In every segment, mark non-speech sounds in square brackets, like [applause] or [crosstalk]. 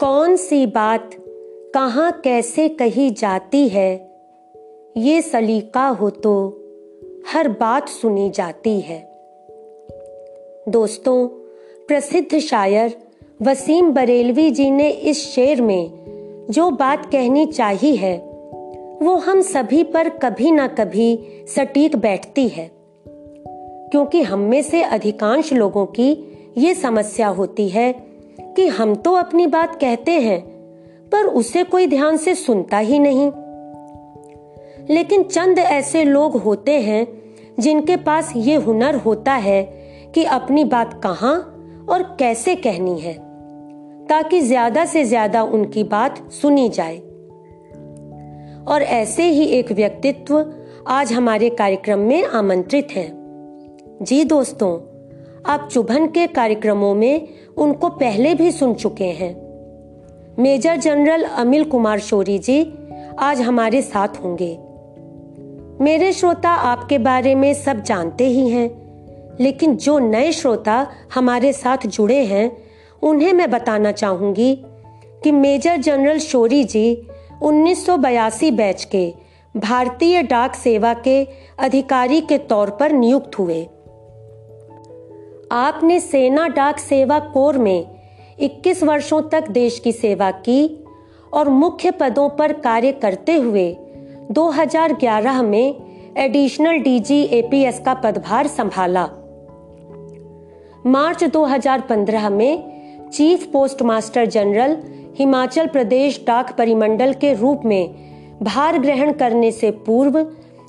कौन सी बात कहाँ कैसे कही जाती है? ये सलीका हो तो हर बात सुनी जाती है। दोस्तों, प्रसिद्ध शायर वसीम बरेलवी जी ने इस शेर में जो बात कहनी चाहिए है, वो हम सभी पर कभी ना कभी सटीक बैठती है, क्योंकि हम में से अधिकांश लोगों की ये समस्या होती है कि हम तो अपनी बात कहते हैं, पर उसे कोई ध्यान से सुनता ही नहीं। लेकिन चंद ऐसे लोग होते हैं, जिनके पास ये हुनर होता है कि अपनी बात कहाँ और कैसे कहनी है, ताकि ज़्यादा से ज़्यादा उनकी बात सुनी जाए। और ऐसे ही एक व्यक्तित्व आज हमारे कार्यक्रम में आमंत्रित हैं। जी दोस्तों, आप चुभन के कार्यक्रमों में उनको पहले भी सुन चुके हैं। मेजर जनरल अमिल कुमार शोरी जी आज हमारे साथ होंगे। मेरे श्रोता आपके बारे में सब जानते ही हैं, लेकिन जो नए श्रोता हमारे साथ जुड़े हैं, उन्हें मैं बताना चाहूँगी कि major general Shori ji 1982 batch के भारतीय डाक सेवा के अधिकारी के तौर पर नियुक्त हुए। आपने सेना डाक सेवा कोर में 21 वर्षों तक देश की सेवा की और मुख्य पदों पर कार्य करते हुए 2011 में एडिशनल डीजी एपीएस का पदभार संभाला। मार्च 2015 में chief postmaster general Himachal Pradesh डाक परिमंडल के रूप में भार ग्रहण करने से पूर्व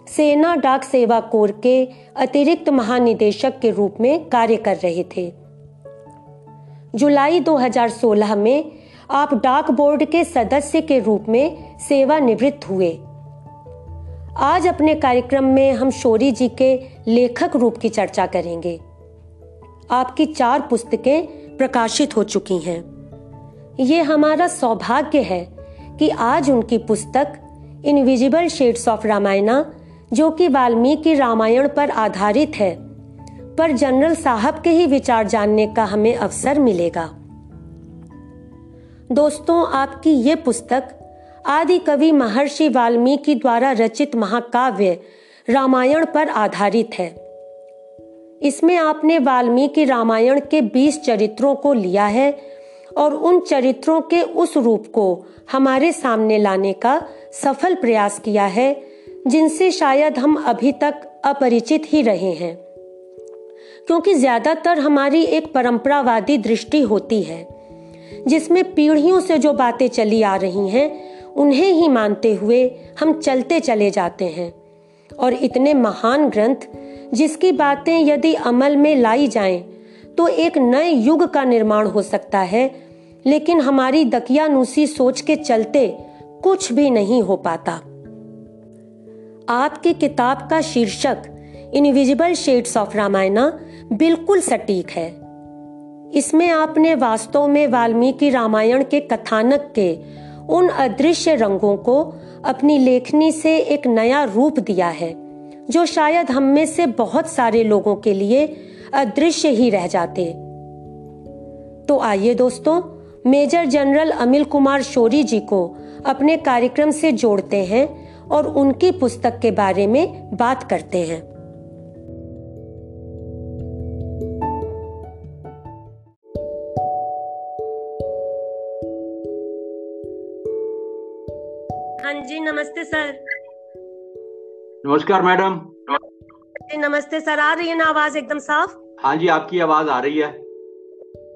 सेना डाक सेवा कोर के अतिरिक्त महानिदेशक के रूप में कार्य कर रहे थे। जुलाई 2016 में आप डाक बोर्ड के सदस्य के रूप में सेवानिवृत्त हुए। आज अपने कार्यक्रम में हम शोरी जी के लेखक रूप की चर्चा करेंगे। आपकी चार पुस्तकें प्रकाशित हो चुकी हैं। ये हमारा सौभाग्य है कि आज उनकी पुस्तक इनविजिबल शेड्स ऑफ़ रामायणा जो कि वाल्मीकि रामायण पर आधारित है, पर जनरल साहब के ही विचार जानने का हमें अवसर मिलेगा। दोस्तों, आपकी ये पुस्तक, आदि कवि महर्षि वाल्मीकि द्वारा रचित महाकाव्य, रामायण पर आधारित है। इसमें आपने वाल्मीकि रामायण के 20 चरित्रों को लिया है और उन चरित्रों के उस रूप को हमारे सामने लाने का सफल प्रयास किया है। जिनसे शायद हम अभी तक अपरिचित ही रहे हैं। क्योंकि ज़्यादातर हमारी एक परंपरावादी दृष्टि होती है जिसमें पीढ़ियों से जो बातें चली आ रही हैं उन्हें ही मानते हुए हम चलते चले जाते हैं। और इतने महान ग्रंथ जिसकी बातें यदि अमल में लाई जाएँ, तो एक नए युग का निर्माण हो सकता है लेकिन हमारी दकियानुसी सोच के चलते कुछ भी नहीं हो पाता। आपकी किताब का शीर्षक इनविजिबल शेड्स ऑफ़ रामायणा बिल्कुल सटीक है। इसमें आपने वास्तव में वाल्मीकि रामायण के कथानक के उन अदृश्य रंगों को अपनी लेखनी से एक नया रूप दिया है, जो शायद हम में से बहुत सारे लोगों के लिए अदृश्य ही रह जाते। तो आइए दोस्तों, मेजर जनरल अमिल कुमार शोरी जी को अपने कार्यक्रम से जोड़ते हैं। और उनकी पुस्तक के बारे में बात करते हैं। हाँ जी नमस्ते सर। नमस्कार मैडम। जी नमस्ते सर आ रही है ना आवाज़ एकदम साफ़? हाँ जी आपकी आवाज़ आ रही है।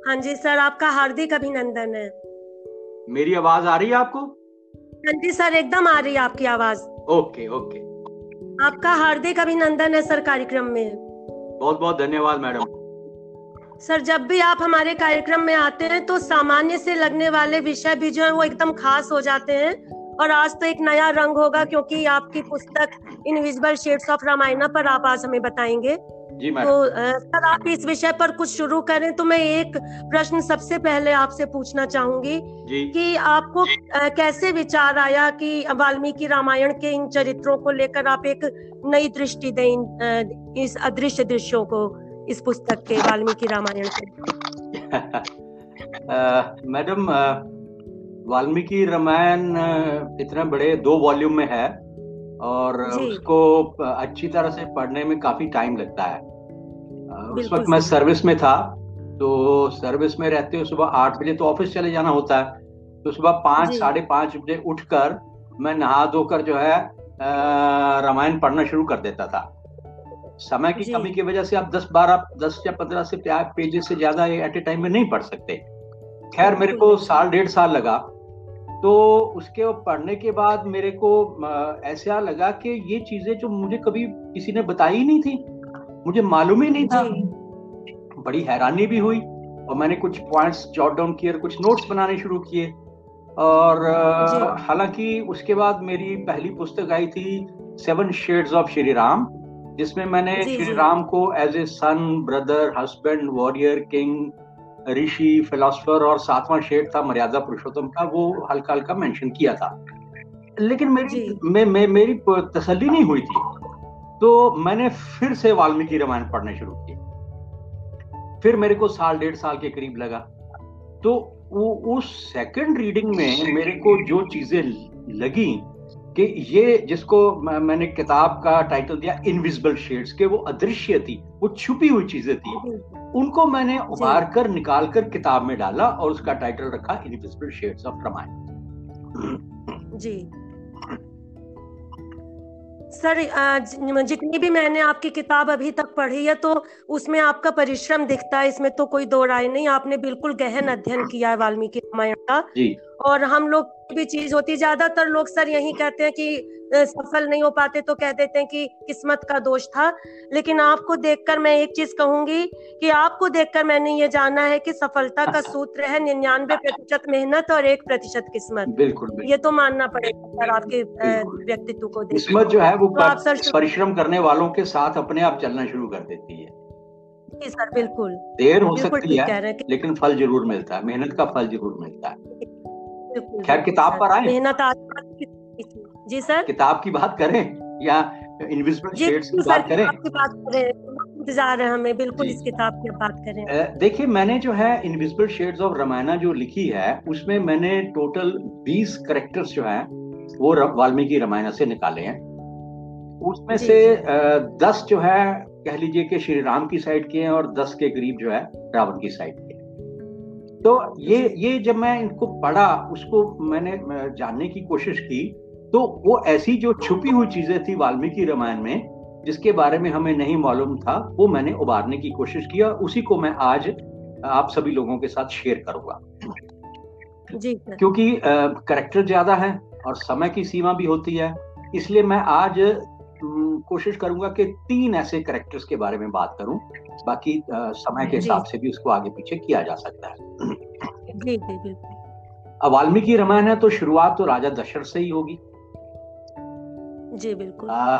हाँ जी सर आपका हार्दिक अभिनंदन है। मेरी आवाज़ आ रही है आपको? हाँ जी सर एकदम आ रही है आपकी आवाज़। Okay okay. आपका हार्दिक अभिनंदन है सर कार्यक्रम में। बहुत बहुत धन्यवाद मैडम। सर जब भी आप हमारे कार्यक्रम में आते हैं तो सामान्य से लगने वाले विषय भी जो है वो एकदम खास हो जाते हैं। और आज तो एक नया रंग होगा क्योंकि आपकी पुस्तक इनविजिबल शेड्स ऑफ़ रामायणा पर आप आज हमें बताएँगे। जी तो सर आप इस विषय पर कुछ शुरू करें तो मैं एक प्रश्न सबसे पहले आपसे पूछना चाहूँगी कि आपको कैसे विचार आया कि वाल्मीकि रामायण के इन चरित्रों को लेकर आप एक नई दृष्टि दें इन, इस अदृश्य दृश्यों को इस पुस्तक के वाल्मीकि रामायण के? [laughs] मैडम वाल्मीकि रामायण इतने बड़े दो वॉल्यूम में है। और उसको अच्छी तरह से पढ़ने में काफ़ी टाइम लगता है। उस वक्त मैं सर्विस में था तो सर्विस में रहते हुए सुबह आठ बजे तो ऑफ़िस चले जाना होता है। तो सुबह पाँच साढ़े पाँच बजे उठकर मैं नहा धोकर जो है रामायण पढ़ना शुरू कर देता था। समय की कमी की वजह से आप दस बारह दस या पंद्रह से पेजेस से ज़्यादा एट ए टाइम में नहीं पढ़ सकते। खैर मेरे को साल डेढ़ साल लगा। तो उसके पढ़ने के बाद मेरे को ऐसा लगा कि ये चीज़ें जो मुझे कभी किसी ने बताई नहीं थी मुझे मालूम ही नहीं था। बड़ी हैरानी भी हुई और मैंने कुछ पॉइंट्स जॉट डाउन किए और कुछ नोट्स बनाने शुरू किए। और हालाँकि उसके बाद मेरी पहली पुस्तक आई थी seven shades of Shri Ram जिसमें मैंने श्री राम को as a son brother husband warrior king rishi philosopher और सातवां शेड था मर्यादा पुरुषोत्तम का वो हल्का हल्का मेंशन किया था। लेकिन मेरी मे, मे, मेरी तसल्ली नहीं हुई थी। तो मैंने फिर से वाल्मीकि रामायण पढ़ने शुरू किए फिर मेरे को साल डेढ़ साल के करीब लगा। तो वो उस सेकंड रीडिंग में मेरे को जो चीज़ें लगी कि ये जिसको मैंने किताब का टाइटल दिया इनविजिबल शेड्स के वो अदृश्य थी वो छुपी हुई चीज़ें थी। उनको मैंने उबार कर निकाल कर किताब में डाला और उसका टाइटल रखा invisible shades of Ramayana ji. Sir जितनी भी मैंने आपकी किताब अभी तक पढ़ी है तो उसमें आपका परिश्रम दिखता है इसमें तो कोई दो राय नहीं आपने बिल्कुल गहन अध्ययन किया है वाल्मीकि रामायण का। और हम लोग भी चीज़ होती ज़्यादातर लोग सर यही कहते हैं कि सफल नहीं हो पाते तो कह देते हैं कि किस्मत का दोष था। लेकिन आपको देखकर मैं एक चीज़ कहूँगी कि आपको देखकर मैंने ये जाना है कि सफलता का सूत्र है निन्यानवे प्रतिशत मेहनत और एक प्रतिशत किस्मत। बिल्कुल, बिल्कुल। ये तो मानना पड़ेगा सर आपके व्यक्तित्व को किस्मत जो है वो तो आप सर परिश्रम करने वालों के साथ अपने आप चलना शुरू कर देती है। जी सर बिल्कुल। देर हो सकती है लेकिन फल ज़रूर मिलता है मेहनत का फल ज़रूर मिलता है। खैर किताब पर आए। मेहनत जी सर? किताब की बात करें या इनविजिबल शेड्स की बात करें? की इंतज़ार है हमें। बिल्कुल इस किताब की बात करें। देखिए मैंने जो है इनविजिबल शेड्स ऑफ़ रामायणा जो लिखी है उसमें मैंने टोटल 20 करेक्टर्स जो हैं वो वाल्मीकि रामायण से निकाले हैं। उसमें से दस जो है कह लीजिए कि श्री राम की साइड के हैं और दस के करीब जो है रावण की साइड तो ये ये जब मैं इनको पढ़ा उसको मैंने जानने की कोशिश की तो वो ऐसी जो छुपी हुई चीज़ें थी वाल्मीकि रामायण में जिसके बारे में हमें नहीं मालूम था वो मैंने उबारने की कोशिश की और उसी को मैं आज आप सभी लोगों के साथ शेयर करूँगा। जी क्योंकि करेक्टर ज़्यादा है और समय की सीमा भी होती है इसलिए मैं आज कोशिश करूँगा कि तीन ऐसे करेक्टर्स के बारे में बात करूँ। बाकी समय के हिसाब से भी उसको आगे पीछे किया जा सकता है। जी जी अब वाल्मीकि रामायण है तो शुरुआत तो राजा दशरथ से ही होगी। जी बिल्कुल। आ,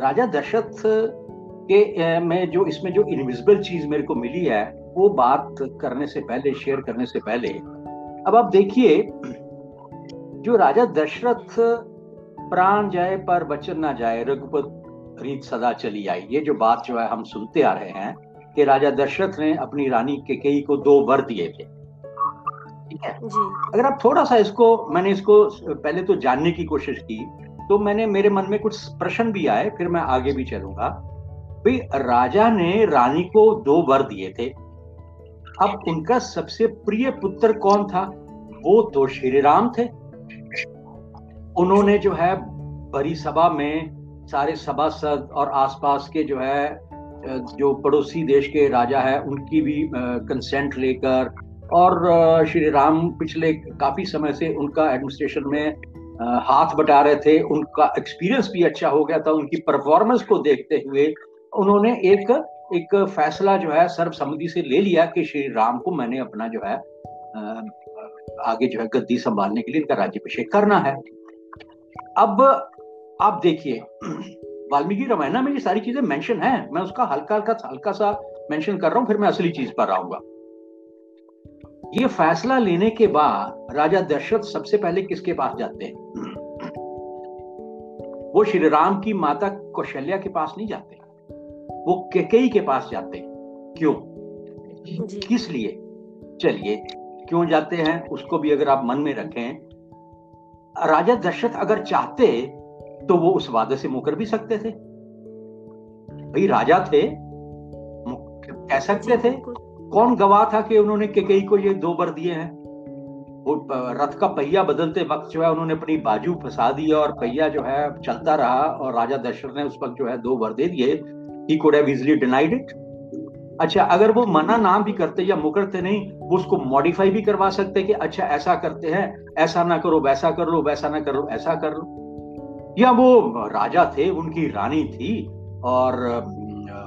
राजा दशरथ के में जो इसमें जो इनविजिबल चीज़ मेरे को मिली है वो बात करने से पहले शेयर करने से पहले अब आप देखिए जो राजा दशरथ प्राण जाए पर वचन ना जाए रघुपत रीत सदा चली आई। ये जो बात जो है हम सुनते आ रहे हैं कि राजा दशरथ ने अपनी रानी के कई को दो वर दिए थे। ठीक है? अगर आप थोड़ा सा इसको मैंने इसको पहले तो जानने की कोशिश की तो मैंने मेरे मन में कुछ प्रश्न भी आए फिर मैं आगे भी चलूँगा। भाई राजा ने रानी को दो वर दिए थे। अब उनका सबसे प्रिय पुत्र कौन था? वो तो श्री राम थे। उन्होंने जो है बड़ी सभा में सारे सभासद और आसपास के जो है जो पड़ोसी देश के राजा है, उनकी भी कंसेंट लेकर और श्री राम पिछले काफ़ी समय से उनका एडमिनिस्ट्रेशन में हाथ बटा रहे थे। उनका एक्सपीरियंस भी अच्छा हो गया था। उनकी परफॉर्मेंस को देखते हुए उन्होंने एक एक फैसला जो है, सर्वसम्मति से ले लिया कि श्री राम को मैंने अपना जो है आगे जो है गद्दी संभालने के लिए इनका राज्यभिषेक करना है। अब आप देखिए वाल्मीकि रामायण में ये सारी चीज़ें मेंशन है। मैं उसका हल्का हल्का हल्का सा मेंशन कर रहा हूँ फिर मैं असली चीज़ पर आऊँगा। ये फैसला लेने के बाद राजा दशरथ सबसे पहले किसके पास जाते हैं? वो श्री राम की माता कौशल्या के पास नहीं जाते। वो केकई के पास जाते क्यों? किस लिए? चलिए क्यों जाते हैं? उसको भी अगर आप मन में रखें। राजा दशरथ अगर चाहते तो वो उस वादे से मुकर भी सकते थे। भाई राजा थे कह सकते थे। कौन गवाह था कि उन्होंने केकई को ये दो बर दिए हैं? वो रथ का पहिया बदलते वक्त जो है उन्होंने अपनी बाजू फंसा दी और पहिया जो है चलता रहा और राजा दशरथ ने उस वक्त जो है दो बर दे दिए। He could have denied it अच्छा अगर वो मना ना भी करते या मुकरते नहीं, वो उसको मॉडिफाई भी करवा सकते कि अच्छा ऐसा करते हैं, ऐसा ना करो, वैसा कर लो, वैसा ना करो ऐसा कर लो। या वो राजा थे, उनकी रानी थी, और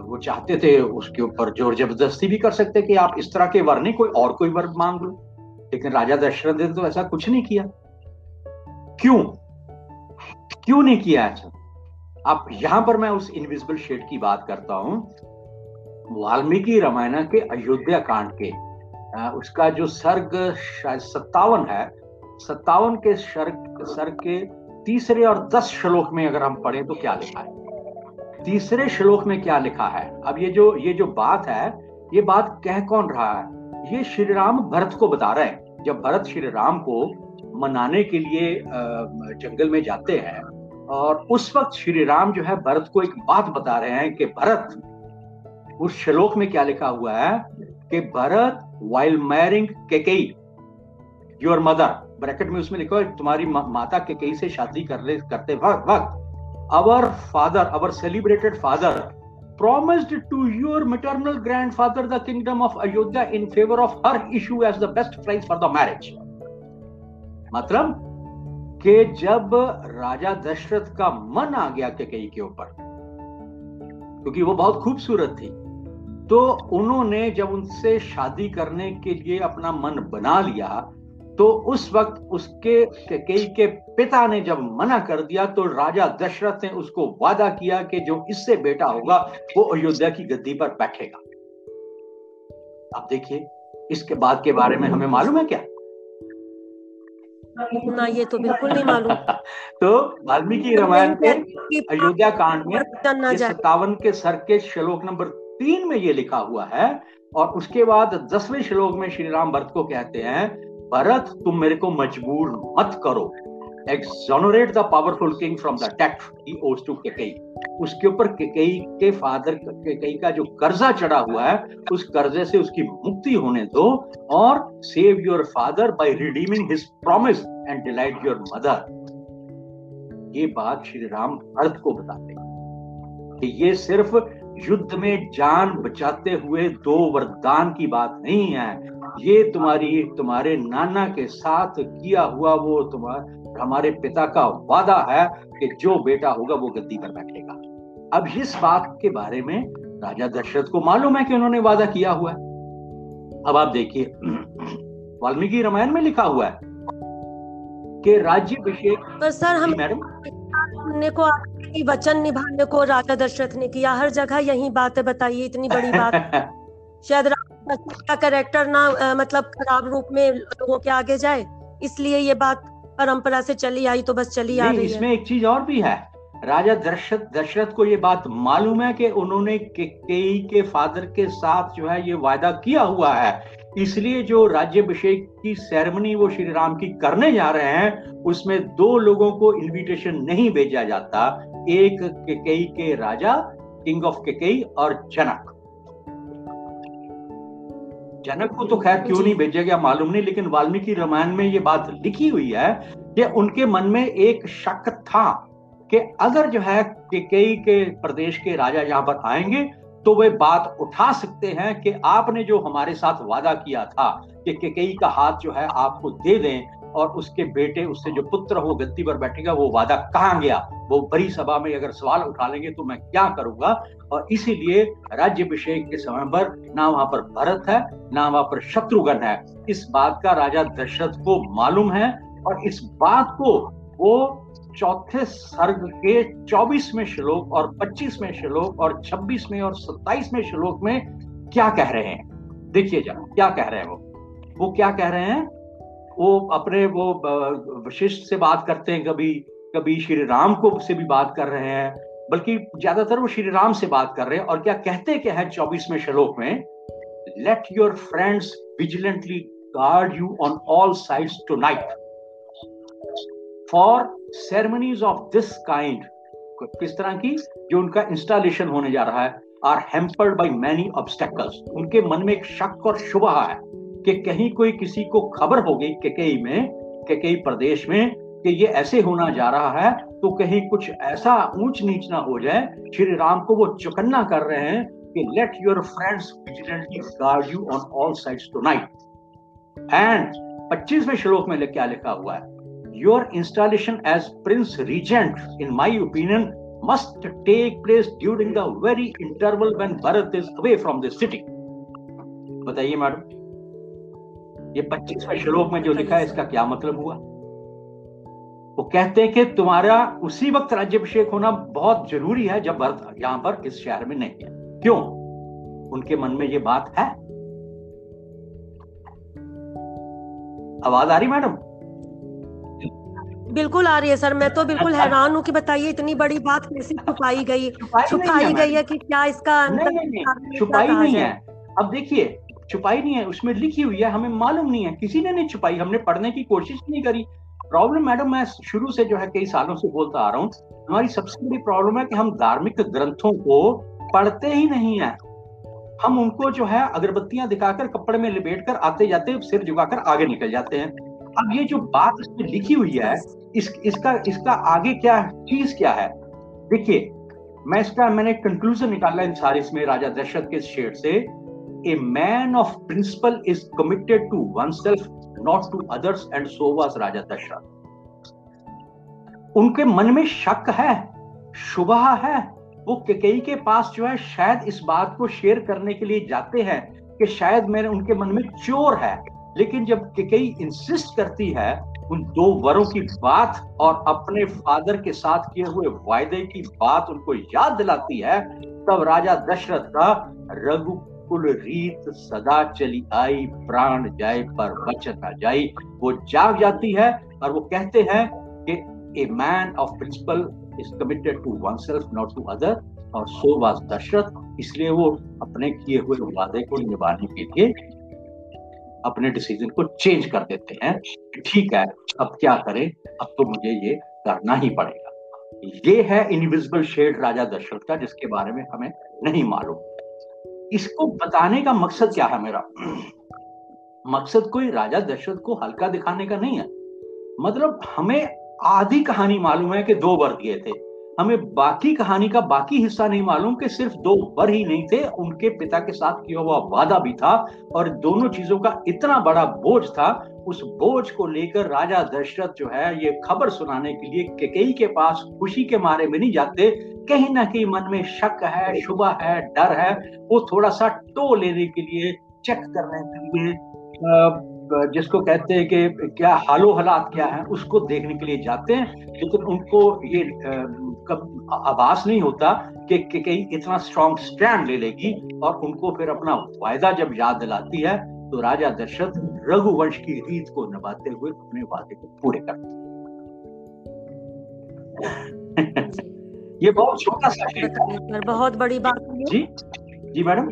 वो चाहते थे उसके ऊपर ज़ोर ज़बरदस्ती भी कर सकते कि आप इस तरह के वर नहीं, कोई और कोई वर मांग लो। लेकिन राजा दशरथ ने तो ऐसा कुछ नहीं किया। क्यों? क्यों नहीं किया ऐसा? अब यहाँ पर मैं उस इनविजिबल शेड की बात करता हूँ। वाल्मीकि रामायण के अयोध्या कांड के उसका जो सर्ग शायद सत्तावन है, सत्तावन के सर्ग सर्ग के तीसरे और दस श्लोक में अगर हम पढ़ें तो क्या लिखा है? तीसरे श्लोक में क्या लिखा है? अब ये जो ये जो बात है, ये बात कह कौन रहा है? ये श्री राम भरत को बता रहे हैं। जब भरत श्री राम को मनाने के लिए जंगल में जाते हैं और उस वक्त श्री राम जो है भरत को एक बात बता रहे हैं कि भरत, उस श्लोक में क्या लिखा हुआ है कि Bharat while marrying Kaikeyi your mother bracket में उसमें लिखा तुम्हारी मा, माता के कहीं से शादी कर ले करते वक्त वक्त our father our celebrated father promised to your maternal grandfather the kingdom of Ayodhya in favour of her issue as the best prize for the marriage मतलब के जब राजा दशरथ का मन आ गया के कई के ऊपर क्योंकि वो बहुत खूबसूरत थी तो उन्होंने जब उनसे शादी करने के लिए अपना मन बना लिया तो उस वक्त उसके कई के पिता ने जब मना कर दिया तो राजा दशरथ ने उसको वादा किया कि जो इससे बेटा होगा वो अयोध्या की गद्दी पर बैठेगा। अब देखिए इसके बाद के बारे में हमें मालूम है क्या? ना ये तो बिल्कुल नहीं मालूम। [laughs] तो वाल्मीकि रामायण के अयोध्या कांड में सत्तावन के सर के श्लोक नंबर तीन में ये लिखा हुआ है और उसके बाद दसवें श्लोक में श्री राम भरत को कहते हैं भरत, तुम मेरे को मजबूर मत करो। Exonerate the powerful king from the debt he owes to Kaikeyi उसके ऊपर केकई के फादर केकई का जो कर्जा चढ़ा हुआ है, उस कर्जे से उसकी मुक्ति होने दो और save your father by redeeming his promise and delight your mother ये बात श्री राम भरत को बताते हैं कि ये सिर्फ़ युद्ध में जान बचाते हुए दो वरदान की बात नहीं है। ये तुम्हारी तुम्हारे नाना के साथ किया हुआ वो तुम्हारे हमारे पिता का वादा है कि जो बेटा होगा वो गद्दी पर बैठेगा। अब इस बात के बारे में राजा दशरथ को मालूम है कि उन्होंने वादा किया हुआ है। अब आप देखिए [clears throat] वाल्मीकि रामायण में लिखा हुआ है कि राज्य अभिषेक पर सर हम मैडम। को वचन निभाने को राजा दशरथ ने किया। हर जगह यही बात बताइए इतनी बड़ी बात। [laughs] शायद का करेक्टर ना मतलब खराब रूप में लोगों के आगे जाए इसलिए ये बात परंपरा से चली आई तो बस चली आ रही इसमें एक चीज़ और भी है। राजा दशरथ दशरथ को ये बात मालूम है कि उन्होंने केकई के फादर के साथ जो है ये वायदा किया हुआ है। इसलिए जो राज्यभिषेक की सेरेमनी वो श्री राम की करने जा रहे हैं उसमें दो लोगों को इनविटेशन नहीं भेजा जाता। एक केकई के राजा किंग ऑफ़ केकई और जनक। जनक को तो खैर क्यों नहीं भेजा गया मालूम नहीं लेकिन वाल्मीकि रामायण में ये बात लिखी हुई है कि उनके मन में एक शक था कि अगर जो है कई के प्रदेश के राजा यहाँ पर आएँगे तो वे बात उठा सकते हैं कि आपने जो हमारे साथ वादा किया था कि कई का हाथ जो है आपको दे दें और उसके बेटे, उससे जो पुत्र हो गद्दी पर बैठेगा, वो वादा कहाँ गया? वो बड़ी सभा में अगर सवाल उठा लेंगे तो मैं क्या करूँगा? और इसीलिए राज्य अभिषेक के समय पर ना वहाँ पर भरत है, ना वहाँ पर शत्रुघ्न है। इस बात का राजा दशरथ को मालूम है और इस बात को वो चौथे सर्ग के चौबीसवें श्लोक और पच्चीसवें श्लोक और छब्बीसवें और सत्ताईसवें श्लोक में क्या कह रहे हैं? देखिए जरा, क्या कह रहे हैं वो? वो क्या कह रहे हैं? वो अपने वो वशिष्ठ से बात करते हैं, कभी कभी श्री राम को से भी बात कर रहे हैं, बल्कि ज़्यादातर वो श्री राम से बात कर रहे हैं। और क्या कहते क्या है चौबीसवें श्लोक में? Let your friends vigilantly guard you on all all tonight for ceremonies of this kind किस तरह की? जो उनका इंस्टॉलेशन होने जा रहा है are hampered by many obstacles उनके मन में एक शक और शुभ है। कि कहीं कोई किसी को खबर हो गई केकई में केकई प्रदेश में, कि ये ऐसे होना जा रहा है तो कहीं कुछ ऐसा ऊंच नीच ना हो जाए। श्री राम को वो चुकन्ना कर रहे हैं कि let your friends vigilantly guard you on all sides tonight and 25वें श्लोक में क्या लिखा हुआ है? Your installation as prince regent in my opinion must take place during the very interval when Bharat is away from the city. बताइए madam. ये 25वें श्लोक में जो लिखा है इसका क्या मतलब हुआ? वो कहते हैं कि तुम्हारा उसी वक्त राज्यभिषेक होना बहुत ज़रूरी है जब भरत यहाँ पर इस शहर में नहीं है। क्यों? उनके मन में ये बात है। आवाज़ आ रही मैडम? बिल्कुल आ रही है सर। मैं तो बिल्कुल अच्छा। हैरान हूँ कि बताइए इतनी बड़ी बात कैसे [laughs] छुपाई गई? छुपाई गई है कि क्या इसका छुपाई नहीं है। अब देखिए छुपाई नहीं है, उसमें लिखी हुई है, हमें मालूम नहीं है। किसी ने नहीं छुपाई, हमने पढ़ने की कोशिश नहीं करी। प्रॉब्लम मैडम, मैं शुरू से जो है कई सालों से बोलता आ रहा हूँ, हमारी सबसे बड़ी प्रॉब्लम है कि हम धार्मिक ग्रंथों को पढ़ते ही नहीं है। हम उनको जो है अगरबत्तियाँ दिखाकर, कपड़े में लिपेट कर आते जाते सिर झुकाकर आगे निकल जाते हैं। अब ये जो बात इसमें लिखी हुई है, इस, इसका इसका आगे क्या चीज़ क्या है? देखिए, मैं इसका, मैंने कंक्लूजन निकाला इन सारे इसमें राजा दशरथ के शेर से। Man of principle is committed to oneself not to others and so was raja Dasharath उनके मन में शक है, शुभ है। वो कई के पास जो है, शायद इस बात को शेयर करने के लिए जाते हैं कि शायद मेरे, उनके मन में चोर है। लेकिन जब कई इंसिस्ट करती है उन दो वरों की बात और अपने फादर के साथ किए हुए वायदे की बात उनको याद दिलाती है, तब राजा दशरथ का रघुकुल रीत सदा चली आई, प्राण जाए पर बचत न जाई। वो जाग जाती है और वो कहते हैं कि a man of principle is committed to oneself not to other और सो वाज दशरथ। इसलिए वो अपने किए हुए वादे को निभाने के लिए अपने डिसीज़न को चेंज कर देते हैं ठीक है, अब क्या करें? अब तो मुझे ये करना ही पड़ेगा। ये है इनविजिबल शेड राजा दशरथ का, जिसके बारे में हमें नहीं मालूम। इसको बताने का मकसद क्या है मेरा? मकसद कोई राजा दशरथ को हल्का दिखाने का नहीं है। मतलब हमें आधी कहानी मालूम है कि दो वर दिए थे। हमें बाकी कहानी का बाकी हिस्सा नहीं मालूम कि सिर्फ़ दो वर ही नहीं थे, उनके पिता के साथ किया हुआ वादा भी था और दोनों चीज़ों का इतना बड़ा बोझ था उस बोझ को लेकर राजा दशरथ जो है ये खबर सुनाने के लिए केकई के पास खुशी के मारे में नहीं जाते। कहीं ना कहीं मन में शक है शुभ है डर है। वो थोड़ा सा टो लेने के लिए चेक करने के लिए जिसको कहते हैं कि क्या हालो हालात क्या है उसको देखने के लिए जाते हैं। लेकिन उनको ये आभास नहीं होता कि, कहीं इतना स्ट्रॉन्ग स्टैंड ले लेगी और उनको फिर अपना वायदा जब याद दिलाती है तो राजा दशरथ रघुवंश की रीत को निभाते हुए अपने वादे को पूरे करते [laughs] ये बहुत छोटा सा बहुत बड़ी बात है जी जी मैडम?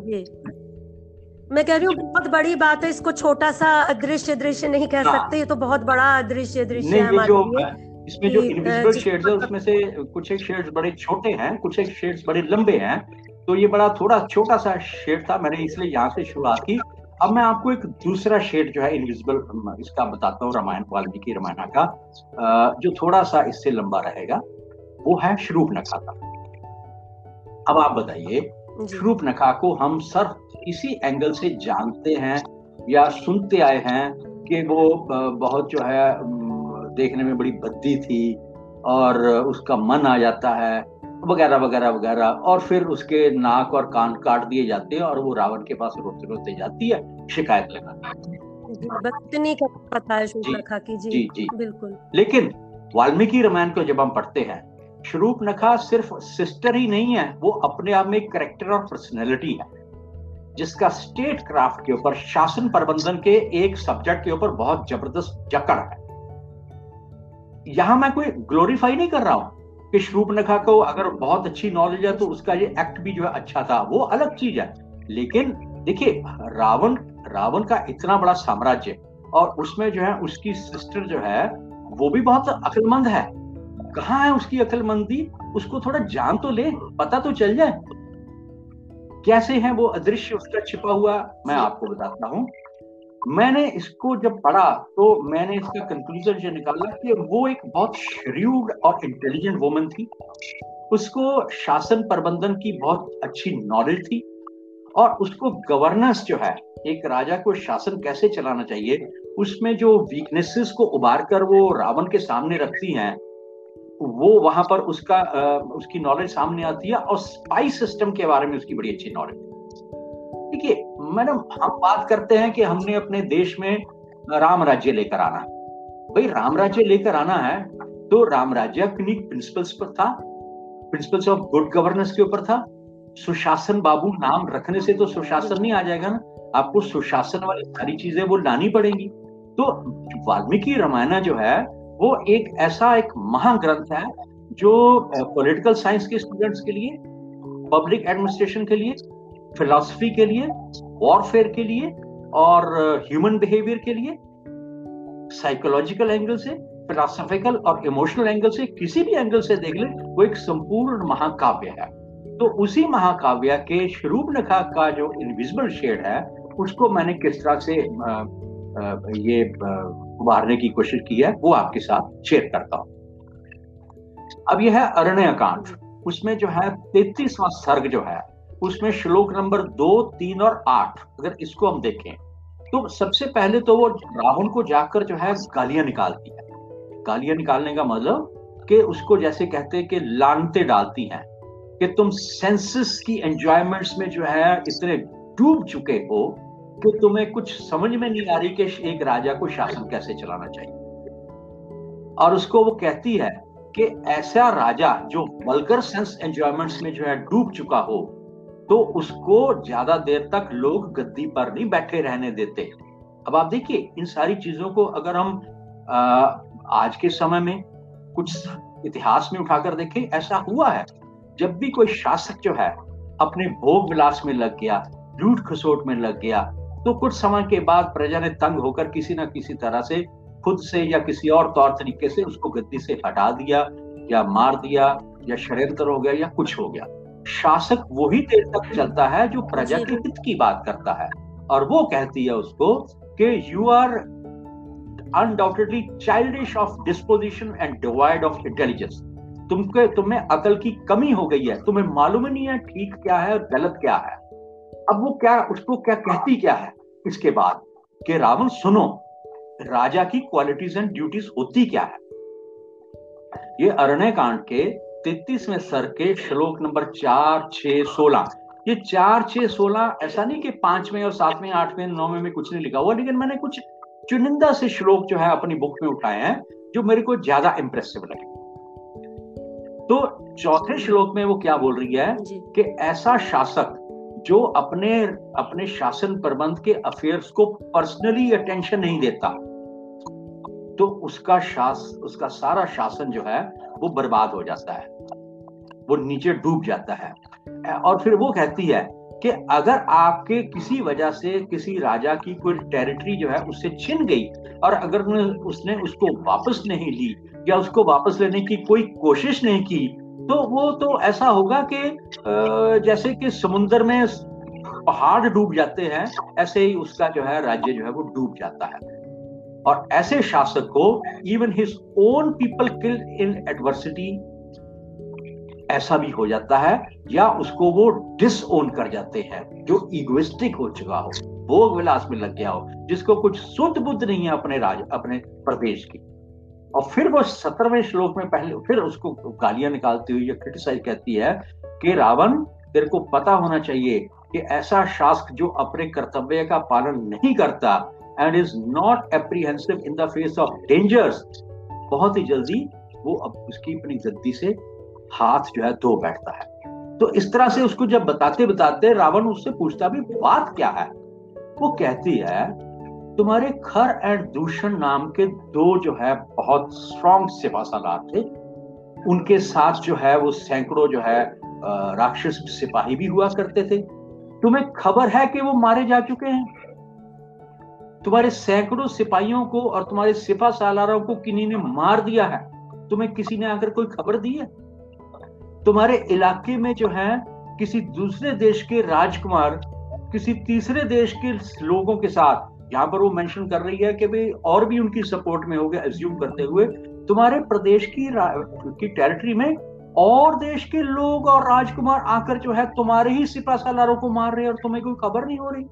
मैं कह रही हूँ बहुत बड़ी बात है इसको छोटा सा दृश्य दृश्य नहीं कह हाँ। सकते ये तो बहुत बड़ा अदृश्य दृश्य है हमारे लिए इसमें जो इनविजिबल शेड्स है उसमें से कुछ एक शेड्स बड़े छोटे हैं कुछ एक शेड्स बड़े लंबे हैं तो ये बड़ा थोड़ा छोटा सा शेड था मैंने इसलिए यहाँ से शुरुआत की। अब मैं आपको एक दूसरा शेड जो है इनविजिबल इसका बताता हूँ रामायण वाल्मीकि रामायण का। जो थोड़ा सा इससे लंबा रहेगा वो है श्रूप नखा का। अब आप बताइए श्रूप नखा को हम सिर्फ़ इसी एंगल से जानते हैं या सुनते आए हैं कि वो बहुत जो है देखने में बड़ी बद्दी थी और उसका मन आ जाता है? वगैरह वगैरह वगैरह। और फिर उसके नाक और कान काट दिए जाते हैं और वो रावण के पास रोते रोते जाती है शिकायत लगा पता है जी, जी, जी जी। बिल्कुल। लेकिन वाल्मीकि रामायण को जब हम पढ़ते हैं शरूप नखा सिर्फ़ सिस्टर ही नहीं है वो अपने आप में एक करेक्टर और पर्सनैलिटी है जिसका स्टेट क्राफ्ट के ऊपर शासन प्रबंधन के एक सब्जेक्ट के ऊपर बहुत ज़बरदस्त जकड़ है। यहाँ मैं कोई ग्लोरीफाई नहीं कर रहा हूँ। कि श्रूपनखा को अगर बहुत अच्छी नॉलेज है तो उसका ये एक्ट भी जो है अच्छा था। वो अलग चीज़ है। लेकिन देखिए, रावण रावण का इतना बड़ा साम्राज्य और उसमें जो है, उसकी सिस्टर जो है, वो भी बहुत अक्लमंद है। कहाँ है उसकी अक्लमंदी? उसको थोड़ा जान तो ले, पता तो चल जाए। कैसे है वो अदृश्य उसका छिपा हुआ? मैं आपको बताता हूँ। मैंने इसको जब पढ़ा तो मैंने इसका कंक्लूजन जो निकाला कि वो एक बहुत श्रूड और इंटेलिजेंट वुमन थी। उसको शासन प्रबंधन की बहुत अच्छी नॉलेज थी और उसको गवर्नेंस जो है, एक राजा को शासन कैसे चलाना चाहिए, उसमें जो वीकनेसेस को उबार कर वो रावण के सामने रखती हैं, वो वहाँ पर उसका उसकी नॉलेज सामने आती है और स्पाई सिस्टम के बारे में उसकी बड़ी अच्छी नॉलेज देखिए, मैडम, हम बात करते हैं कि हमने अपने देश में राम राज्य लेकर आना। भाई, राम राज्य लेकर आना है तो राम राज्य किन्हीं प्रिंसिपल्स पर था प्रिंसिपल्स ऑफ़ गुड गवर्नेंस के ऊपर था। सुशासन बाबू नाम रखने से तो सुशासन नहीं आ जाएगा ना। आपको सुशासन वाली सारी चीज़ें वो लानी पड़ेंगी। तो वाल्मीकि रामायण जो है, वो एक ऐसा एक महाग्रंथ है, जो पॉलिटिकल साइंस के स्टूडेंट्स के लिए पब्लिक एडमिनिस्ट्रेशन के लिए फिलोसफी के लिए वॉरफेयर के लिए और ह्यूमन बिहेवियर के लिए साइकोलॉजिकल एंगल से फिलोसफिकल और इमोशनल एंगल से किसी भी एंगल से देख ले वो एक संपूर्ण महाकाव्य है। तो उसी महाकाव्य के नखा का जो इनविजिबल शेड है उसको मैंने किस तरह से आ, आ, ये उभारने की कोशिश की है वो आपके साथ शेयर करता हूँ। अब यह है अरण्य कांड उसमें जो है तैतीसवां सर्ग जो है उसमें श्लोक नंबर दो, तीन और आठ, अगर इसको हम देखें तो सबसे पहले तो वो राहुल को जाकर जो है गालियाँ निकालती है। गालियाँ निकालने का मतलब कि उसको जैसे कहते हैं कि लानते डालती हैं कि तुम सेंसेस की एंजॉयमेंट्स में जो है इतने डूब चुके हो कि तुम्हें कुछ समझ में नहीं आ रही कि एक राजा को शासन कैसे चलाना चाहिए। और उसको वो कहती है कि ऐसा राजा जो वल्गर सेंस एंजॉयमेंट्स में जो है डूब चुका हो तो उसको ज़्यादा देर तक लोग गद्दी पर नहीं बैठे रहने देते। अब आप देखिए इन सारी चीज़ों को अगर हम आ, आज के समय में कुछ इतिहास में उठाकर देखें ऐसा हुआ है जब भी कोई शासक जो है अपने भोग विलास में लग गया लूट खसोट में लग गया तो कुछ समय के बाद प्रजा ने तंग होकर किसी ना किसी तरह से खुद से या किसी और तौर तरीके से उसको गद्दी से हटा दिया या मार दिया या षड्यंत्र हो गया या कुछ हो गया। शासक वही देर तक चलता है जो प्रजा के हित की बात करता है। और वो कहती है उसको कि you are undoubtedly childish of disposition and devoid of intelligence तुमके तुम्हें अकल की कमी हो गई है। तुम्हें मालूम ही नहीं है ठीक क्या है और गलत क्या है। अब वो क्या उसको क्या कहती क्या है? इसके बाद कि रावण सुनो राजा की क्वालिटीज एंड ड्यूटीज़ होती क्या है? ये अरण्य कांड के तैतीसवें सर के श्लोक नंबर चार छ सोलह। ये चार छह सोलह ऐसा नहीं कि पाँचवें और सातवें आठवें नौवें में कुछ नहीं लिखा हुआ लेकिन मैंने कुछ चुनिंदा से श्लोक जो है अपनी बुक में उठाए हैं जो मेरे को ज़्यादा इंप्रेसिव लगे। तो चौथे श्लोक में वो क्या बोल रही है कि ऐसा शासक जो अपने अपने शासन प्रबंध के अफेयर्स को पर्सनली अटेंशन नहीं देता तो उसका शास, उसका सारा शासन जो है, वो बर्बाद हो जाता है। वो नीचे डूब जाता है। और फिर वो कहती है कि अगर आपके किसी वजह से किसी राजा की कोई टेरिटरी जो है, उससे छिन गई और अगर उसने उसको वापस नहीं ली या उसको वापस लेने की कोई कोशिश नहीं की तो वो तो ऐसा होगा कि जैसे कि समुन्द्र में पहाड़ डूब जाते हैं, ऐसे ही उसका जो है राज्य जो है वो डूब जाता है। और ऐसे शासक को even his own people killed in adversity ऐसा भी हो जाता है, या उसको वो डिसओन कर जाते हैं, जो इगोइस्टिक हो चुका हो, भोग विलास में लग गया हो, जिसको कुछ शुद्ध बुद्ध नहीं है अपने राज, अपने प्रदेश की। और फिर वो सत्रहवें श्लोक में पहले, फिर उसको गालियाँ निकालती हुई क्रिटिसाइज कहती है कि, रावण, तेरे को पता होना चाहिए कि ऐसा शासक जो अपने कर्तव्य का पालन नहीं करता and is not apprehensive in the face of dangers बहुत ही जल्दी वो अब उसकी अपनी गद्दी से हाथ जो है धो बैठता है। तो इस तरह से उसको जब बताते बताते रावण उससे पूछता भी, बात क्या है? वो कहती है, तुम्हारे खर एंड दूषण नाम के दो जो है बहुत स्ट्रॉन्ग सिपा सालार थे। उनके साथ जो है वो सैकड़ों जो है राक्षस सिपाही भी हुआ करते थे। तुम्हें खबर है कि वो मारे जा चुके हैं? तुम्हारे सैकड़ों सिपाहियों को और तुम्हारे सिपा सालारों को किन्हीं ने मार दिया है? तुम्हें किसी ने आकर कोई खबर दी है? तुम्हारे इलाके में जो है, किसी दूसरे देश के राजकुमार, किसी तीसरे देश के लोगों के साथ, यहाँ पर वो मेंशन कर रही है कि भाई और भी उनकी सपोर्ट में हो गया एज्यूम करते हुए, तुम्हारे प्रदेश की की टेरिटरी में और देश के लोग और राजकुमार आकर जो है, तुम्हारे ही सिपा सालारों को मार रहे हैं और तुम्हें कोई खबर नहीं हो रही।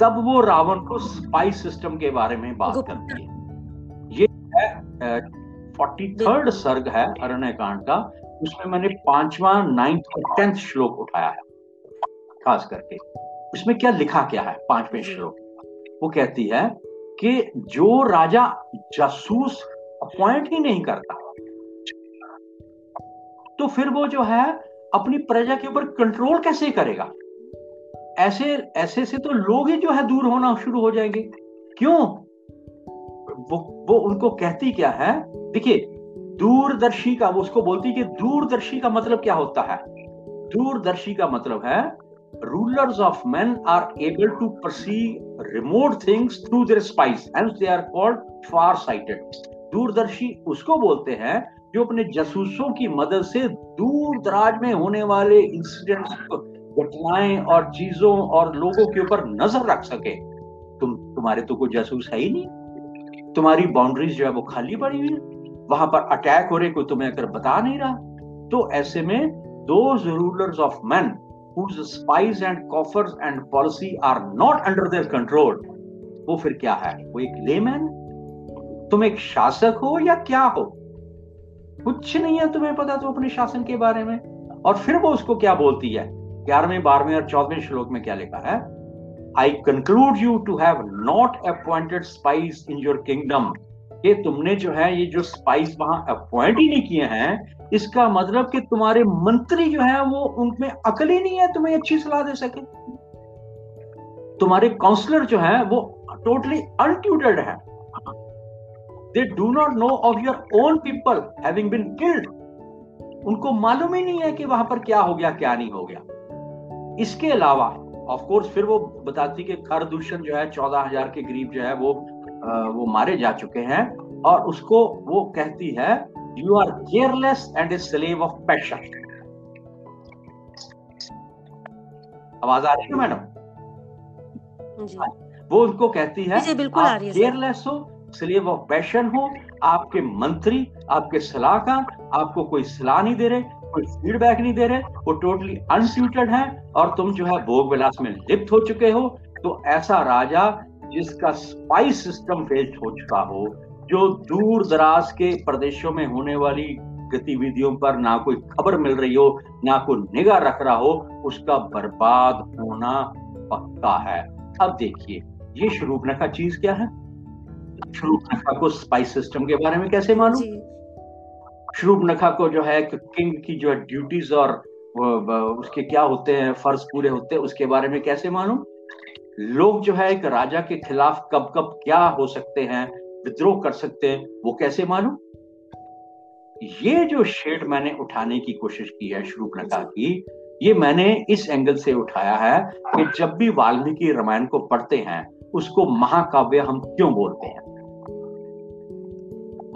तब वो रावण को स्पाई सिस्टम के बारे में बात करती है। ये है फोर्टी थर्ड सर्ग है अरण्य कांड का उसमें मैंने पांचवा नाइन्थ और टेंथ श्लोक उठाया है खास करके। उसमें क्या लिखा क्या है पाँचवें श्लोक? वो कहती है कि जो राजा जासूस अपॉइंट ही नहीं करता तो फिर वो जो है अपनी प्रजा के ऊपर कंट्रोल कैसे करेगा? ऐसे ऐसे से तो लोग ही जो है दूर होना शुरू हो जाएँगे। क्यों? वो वो उनको कहती क्या है? देखिए, दूरदर्शी का, वो उसको बोलती कि दूरदर्शी का मतलब क्या होता है? दूरदर्शी का मतलब है, rulers of men are able to perceive remote things through their spies, hence they are called far sighted दूरदर्शी उसको बोलते हैं, जो अपने जसूसों की मदद से दूर दराज में होने वाले इंसिडेंट्स घटनाएँ और चीज़ों और लोगों के ऊपर नज़र रख सके। तुम, तुम्हारे तो कोई जासूस है ही नहीं। तुम्हारी बाउंड्रीज जो है वो खाली पड़ी हुई है। वहाँ पर अटैक हो रहे, कोई तुम्हें अगर बता नहीं रहा। तो ऐसे में those rulers of man whose and coffers and policy are not under their control, वो फिर क्या है? वो एक लेमैन तुम एक शासक हो या क्या हो? कुछ नहीं है तुम्हें पता तो अपने शासन के बारे में। और फिर वो उसको क्या बोलती है? ग्यारहवें, बारहवें और चौदहवें श्लोक में क्या लिखा है? I conclude you to have not appointed spies in your kingdom ये तुमने जो है, ये जो स्पाइस वहाँ अपॉइंट ही नहीं किए हैं, इसका मतलब कि तुम्हारे मंत्री जो है, वो उनमें अकल ही नहीं है, तुम्हें अच्छी सलाह दे सके। तुम्हारे काउंसलर जो है, वो टोटली अनट्यूटेड है। They do not know of your own people having been killed उनको मालूम ही नहीं है कि वहाँ पर क्या हो गया, क्या नहीं हो गया। इसके अलावा ऑफ़ कोर्स फिर वो बताती कि खर दूषण जो है चौदह हज़ार के करीब जो है वो आ, वो मारे जा चुके हैं और उसको वो कहती है you are careless and a slave of passion. आवाज़ आ रही है मैडम? वो उनको कहती है बिल्कुल आप केयरलेस हो स्लेव ऑफ़ पैशन हो आपके मंत्री आपके सलाहकार आपको कोई सलाह नहीं दे रहे कोई फीडबैक नहीं दे रहे, वो टोटली अनस्यूटेड है और तुम जो है भोग विलास में लिप्त हो चुके हो। तो ऐसा राजा जिसका स्पाइस सिस्टम फेल हो चुका हो, जो दूर दराज के प्रदेशों में होने वाली गतिविधियों पर ना कोई खबर मिल रही हो, ना कोई निगाह रख रहा हो, उसका बर्बाद होना पक्का है। अब देखिए, ये शरूपनखा चीज़ क्या है? शरूपनखा को स्पाइस सिस्टम के बारे में कैसे मालूम? शरूपनखा को जो है किंग की जो है ड्यूटीज़ और उसके क्या होते हैं, फ़र्ज़ पूरे होते हैं, उसके बारे में कैसे मालूम? लोग जो है एक राजा के खिलाफ कब कब क्या हो सकते हैं, विद्रोह कर सकते हैं, वो कैसे मालूम? ये जो शेड मैंने उठाने की कोशिश की है श्रूपनखा की, ये मैंने इस एंगल से उठाया है कि जब भी वाल्मीकि रामायण को पढ़ते हैं, उसको महाकाव्य हम क्यों बोलते हैं?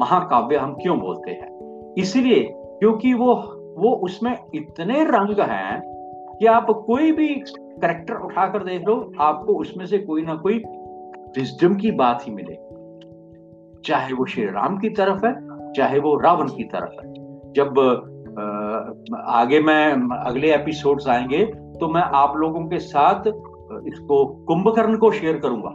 महाकाव्य हम क्यों बोलते हैं? इसलिए क्योंकि वो वो उसमें इतने रंग हैं कि आप कोई भी करेक्टर उठाकर देख लो, आपको उसमें से कोई ना कोई विजडम की बात ही मिलेगी चाहे वो श्री राम की तरफ़ है, चाहे वो रावण की तरफ़ है। जब आगे मैं, अगले एपिसोड्स आएँगे तो मैं आप लोगों के साथ इसको कुंभकर्ण को शेयर करूँगा।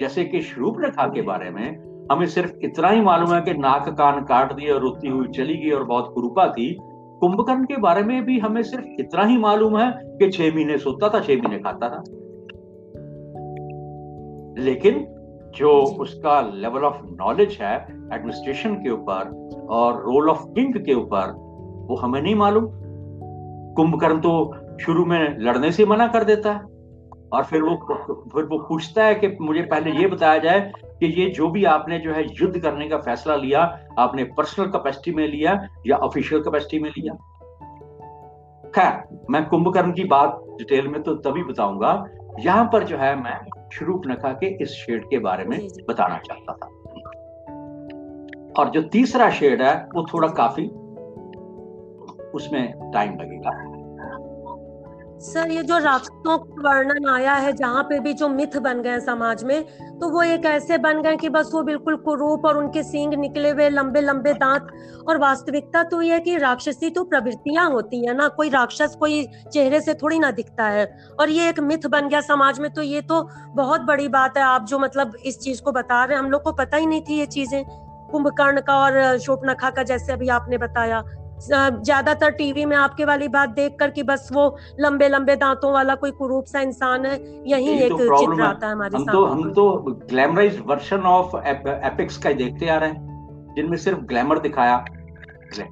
जैसे कि श्रूप रेखा के बारे में हमें सिर्फ़ इतना ही मालूम है कि नाक कान काट दिए और रोती हुई चली गई और बहुत कुरूपा थी। कुंभकर्ण के बारे में भी हमें सिर्फ़ इतना ही मालूम है कि छह महीने सोता था, छह महीने खाता था। लेकिन जो उसका लेवल ऑफ़ नॉलेज है एडमिनिस्ट्रेशन के ऊपर और रोल ऑफ़ किंग के ऊपर, वो हमें नहीं मालूम। कुंभकर्ण तो शुरू में लड़ने से मना कर देता है। और फिर वो फिर वो पूछता है कि मुझे पहले ये बताया जाए कि ये जो भी आपने जो है युद्ध करने का फैसला लिया आपने पर्सनल कैपेसिटी में लिया या ऑफिशियल कैपेसिटी में लिया? खैर मैं कुंभकर्ण की बात डिटेल में तो तभी बताऊँगा। यहाँ पर जो है मैं शुरू शरूपनखा के इस शेड के बारे में बताना चाहता था। और जो तीसरा शेड है वो थोड़ा काफ़ी उसमें टाइम लगेगा। सर, ये जो राक्षसों का वर्णन आया है, जहाँ पे भी जो मिथ बन गए समाज में तो वो एक ऐसे बन गए कि बस वो बिल्कुल कुरूप और उनके सींग निकले हुए लंबे लंबे दांत और वास्तविकता तो ये कि राक्षसी तो प्रवृत्तियाँ होती है ना, कोई राक्षस कोई चेहरे से थोड़ी ना दिखता है। और ये एक मिथ बन गया समाज में तो ये तो बहुत बड़ी बात है। आप जो मतलब इस चीज़ को बता रहे हैं, हम लोग को पता ही नहीं थी ये चीज़ें, कुंभकर्ण का और शोपनखा का जैसे अभी आपने बताया। ज़्यादातर टीवी में आपके वाली बात देख कर कि बस वो लंबे लंबे दांतों वाला कोई कुरूप सा इंसान है यही एक तो चित्र आता है हमारे हम तो हम तो ग्लैमराइज वर्जन ऑफ़ एपिक्स का देखते आ रहे हैं जिनमें सिर्फ़ ग्लैमर दिखाया।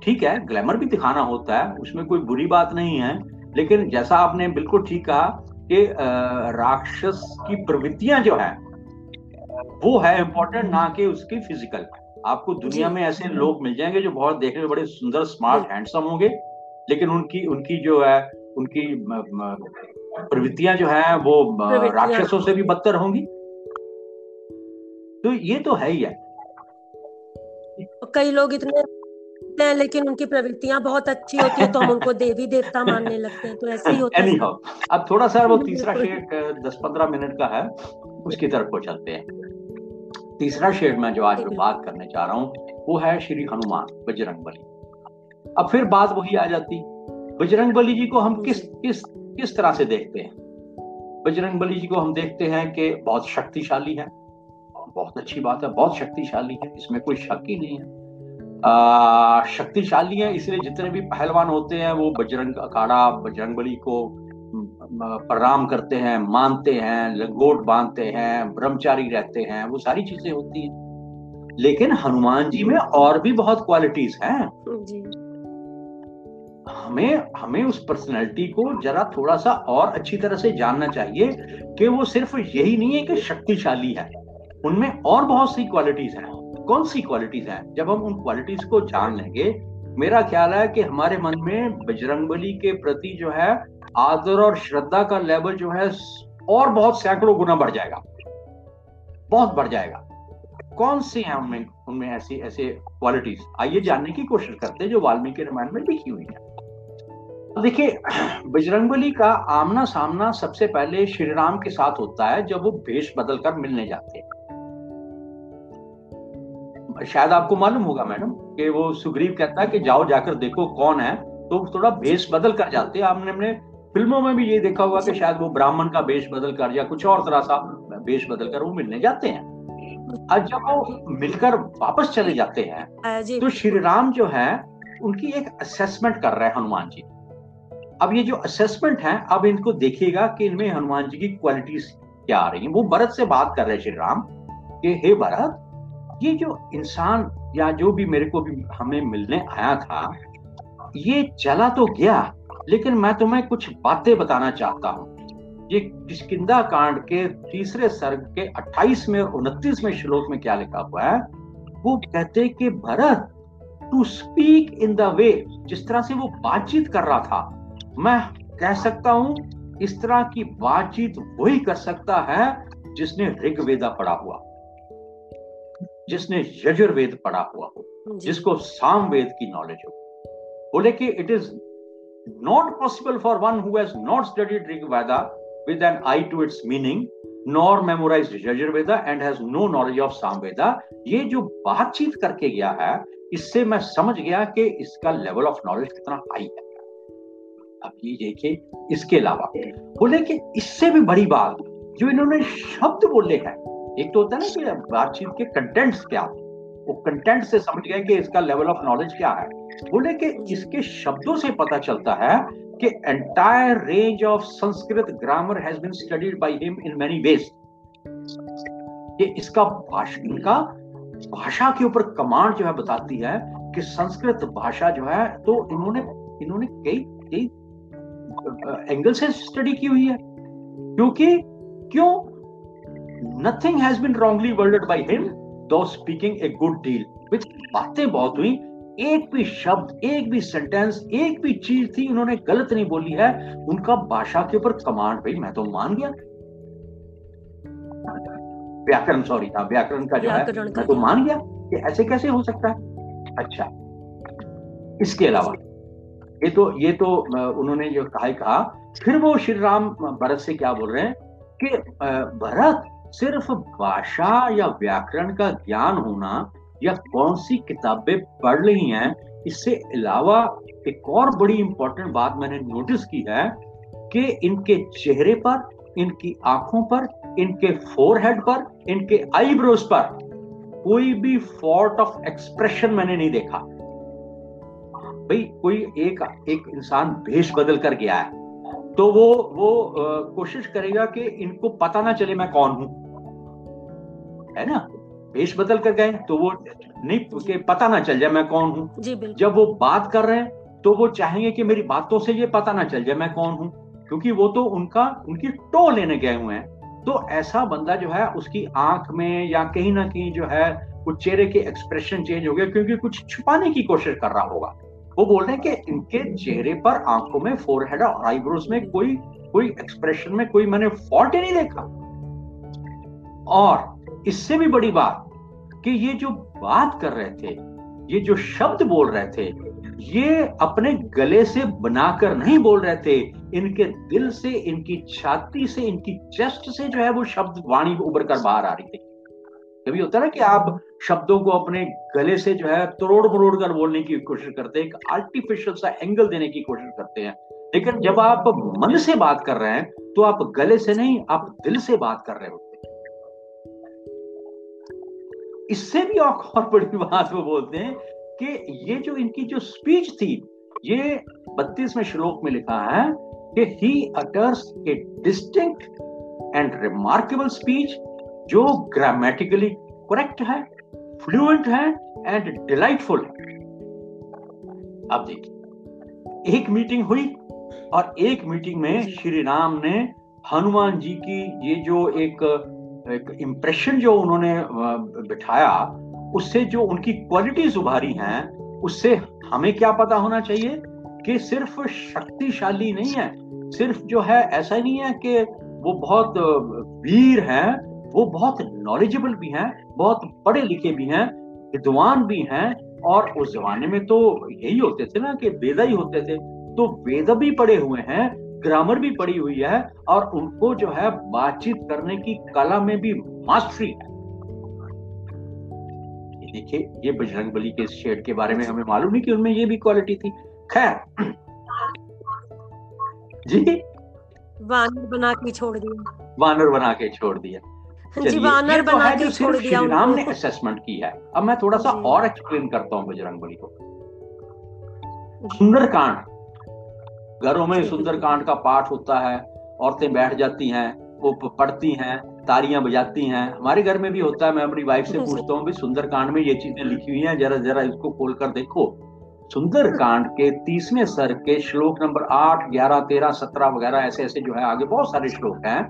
ठीक है ग्लैमर भी दिखाना होता है उसमें कोई बुरी बात नहीं है लेकिन जैसा आपने बिल्कुल ठीक कहा कि राक्षस की प्रवृत्तियाँ जो है वो है इंपॉर्टेंट ना कि उसकी फ़िज़िकल आपको दुनिया में ऐसे लोग मिल जाएँगे जो बहुत देखने में बड़े सुंदर स्मार्ट हैंडसम होंगे लेकिन उनकी उनकी जो है उनकी प्रवृत्तियाँ जो है वो राक्षसों से भी बदतर होंगी। तो ये तो है ही है। कई लोग इतने हैं लेकिन उनकी प्रवृत्तियाँ बहुत अच्छी होती है तो हम उनको देवी देवता मानने लगते हैं तो ऐसे ही होता है अब थोड़ा सा वो [laughs] तीसरा शेड दस पंद्रह मिनट का है उसकी तरफ़ को चलते हैं। तीसरा शेड में जो आज मैं बात करने जा रहा हूँ वो है श्री हनुमान बजरंग बली अब फिर बात वही आ जाती बजरंग बली जी को हम किस किस किस तरह से देखते हैं? बजरंग बली जी को हम देखते हैं कि बहुत शक्तिशाली है बहुत अच्छी बात है बहुत शक्तिशाली है इसमें कोई शक ही नहीं है। शक्तिशाली है इसलिए जितने भी पहलवान होते हैं वो बजरंग अखाड़ा बजरंग बली को प्रणाम करते हैं मानते हैं लंगोट बांधते हैं ब्रह्मचारी रहते हैं वो सारी चीज़ें होती हैं। लेकिन हनुमान जी में और भी बहुत क्वालिटीज हैं। हमें हमें उस पर्सनैलिटी को जरा थोड़ा सा और अच्छी तरह से जानना चाहिए कि वो सिर्फ़ यही नहीं है कि शक्तिशाली है। उनमें और बहुत सी क्वालिटीज हैं। कौन सी क्वालिटीज हैं? जब हम उन क्वालिटीज को जान लेंगे मेरा ख्याल है कि हमारे मन में बजरंगबली के प्रति जो है आदर और श्रद्धा का लेवल जो है, और बहुत सैकड़ों गुना बढ़ जाएगा। बहुत बढ़ जाएगा। कौन सी है उनमें उनमें ऐसी, ऐसे क्वालिटीज आइए जानने की कोशिश करते हैं, जो वाल्मीकि रामायण में लिखी हुई है। देखिए, बजरंगबली का आमना सामना सबसे पहले श्री राम के साथ होता है, जब वो भेष बदल कर मिलने जाते हैं। शायद आपको मालूम होगा, मैडम, कि वो सुग्रीव कहता है कि जाओ जाकर देखो कौन है तो थोड़ा भेष बदल कर जाते हैं। आपने फ़िल्मों में भी ये देखा हुआ कि शायद वो ब्राह्मण का वेश बदल कर या कुछ और तरह सा वेश बदल कर वो मिलने जाते हैं। आज जब वो मिलकर वापस चले जाते हैं तो श्री राम जो है उनकी एक असेसमेंट कर रहे हैं हनुमान जी। अब ये जो असेसमेंट है अब इनको देखिएगा कि इनमें हनुमान जी की क्वालिटीज क्या आ रही है। वो भरत से बात कर रहे हैं श्री राम कि हे भरत ये जो इंसान या जो भी मेरे को भी हमें मिलने आया था ये चला तो गया लेकिन मैं तुम्हें कुछ बातें बताना चाहता हूँ। ये किसकिदा कांड के तीसरे सर्ग के 28वें और 29वें श्लोक में क्या लिखा हुआ है? वो कहते कि Bharat to speak in the way जिस तरह से वो बातचीत कर रहा था मैं कह सकता हूँ इस तरह की बातचीत वही कर सकता है जिसने ऋग्वेदा पढ़ा हुआ जिसने यजुर्वेद पढ़ा हुआ हो जिसको सामवेद की नॉलेज हो। बोले कि it is not possible for one who has not studied Rig Veda with an eye to its meaning, nor memorized Yajurveda and has no knowledge of Samveda. ये जो बातचीत करके गया है इससे मैं समझ गया कि इसका लेवल ऑफ़ नॉलेज कितना हाई है अब ये देखिए इसके अलावा बोले कि इससे भी बड़ी बात जो इन्होंने शब्द बोले हैं एक तो होता है ना कि बातचीत के कंटेंट्स क्या वो कंटेंट से समझ गए कि इसका लेवल ऑफ़ नॉलेज क्या है बोले कि इसके शब्दों से पता चलता है कि entire range of Sanskrit grammar has been studied by him in many ways ये इसका भाषा, इनका भाषा के ऊपर कमांड जो है बताती है कि संस्कृत भाषा जो है तो इन्होंने इन्होंने कई कई एंगल से स्टडी की हुई है। क्योंकि, क्यों? Nothing has been wrongly worded by him though speaking a good deal which बातें बहुत हुई एक भी शब्द एक भी सेंटेंस एक भी चीज़ थी उन्होंने गलत नहीं बोली है। उनका भाषा के ऊपर कमांड भाई मैं तो मान गया। व्याकरण सॉरी था व्याकरण का जो है मैं तो मान गया कि ऐसे कैसे हो सकता है। अच्छा इसके अलावा ये तो ये तो उन्होंने जो कहा कहा फिर वो श्री राम भरत से क्या बोल रहे हैं कि भरत सिर्फ़ भाषा या व्याकरण का ज्ञान होना या कौन सी किताबें पढ़ रही हैं, इससे अलावा एक और बड़ी इंपॉर्टेंट बात मैंने नोटिस की है कि इनके चेहरे पर, इनकी आँखों पर, इनके फोरहेड पर, इनके आईब्रोज पर कोई भी फॉल्ट ऑफ़ एक्सप्रेशन मैंने नहीं देखा। भाई, कोई एक एक इंसान भेष बदल कर गया है तो वो वो कोशिश करेगा कि इनको पता ना चले मैं कौन हूँ। है ना? भेष बदल कर गए तो वो नहीं के पता ना चल जाए मैं कौन हूँ। जब वो बात कर रहे हैं तो वो चाहेंगे कि मेरी बातों से ये पता ना चल जाए मैं कौन हूँ क्योंकि वो तो उनका उनकी टो लेने गए हुए हैं। तो ऐसा बंदा जो है उसकी आँख में या कहीं ना कहीं जो है कुछ चेहरे के एक्सप्रेशन चेंज हो गया क्योंकि कुछ छुपाने की कोशिश कर रहा होगा। वो बोल रहे हैं कि इनके चेहरे पर आँखों में फोरहेड और आईब्रोज में कोई कोई एक्सप्रेशन में कोई मैंने फॉल्ट ही नहीं देखा। और इससे भी बड़ी बात कि ये जो बात कर रहे थे, ये जो शब्द बोल रहे थे, ये अपने गले से बनाकर नहीं बोल रहे थे। इनके दिल से, इनकी छाती से, इनकी चेस्ट से जो है वो शब्द वाणी उभर कर बाहर आ रही थी। कभी होता है ना कि आप शब्दों को अपने गले से जो है तोड़ मरोड़ कर बोलने की कोशिश करते हैं, एक आर्टिफिशियल सा एंगल देने की कोशिश करते हैं। लेकिन जब आप मन से बात कर रहे हैं तो आप गले से नहीं, आप दिल से बात कर रहे होते इससे भी [laughs] और बड़ी बात वो बोलते हैं कि ये जो इनकी जो स्पीच थी, ये बत्तीसवें श्लोक में लिखा है कि he utters a distinct and remarkable speech जो ग्रामेटिकली करेक्ट है फ्लुएंट है एंड डिलाइटफुल है। अब देखिए, एक मीटिंग हुई और एक मीटिंग में श्री राम ने हनुमान जी की ये जो एक एक इम्प्रेशन जो उन्होंने बिठाया, उससे जो उनकी क्वालिटीज उभारी हैं, उससे हमें क्या पता होना चाहिए कि सिर्फ़ शक्तिशाली नहीं है। सिर्फ़ जो है, ऐसा नहीं है कि वो बहुत वीर हैं, वो बहुत नॉलेजेबल भी हैं, बहुत पढ़े लिखे भी हैं, विद्वान भी हैं, और उस जमाने में तो यही होते थे ना कि वेदा ही होते थे। तो वेद भी पढ़े हुए हैं ग्रामर भी पड़ी हुई है और उनको जो है बातचीत करने की कला में भी मास्टरी है। देखिए ये बजरंग बली के शेड के बारे में हमें मालूम नहीं कि उनमें ये भी क्वालिटी थी। खैर। जी? वानर बना के छोड़ दिया। वानर बना के छोड़ दिया। जी वानर तो बना के छोड़ दिया राम ने असेसमेंट की है। अब मैं थोड़ा सा और एक्सप्लेन करता हूँ बजरंग बली को। सुंदरकांड। घरों में सुंदरकांड का पाठ होता है औरतें बैठ जाती हैं वो पढ़ती हैं तालियाँ बजाती हैं। हमारे घर में भी होता है मैं अपनी वाइफ से पूछता हूँ सुंदरकांड में ये चीज़ें लिखी हुई हैं जरा जरा इसको खोल कर देखो। सुंदरकांड के तीसवें सर के श्लोक नंबर आठ ग्यारह तेरह सत्रह वगैरह ऐसे ऐसे जो है आगे बहुत सारे श्लोक हैं।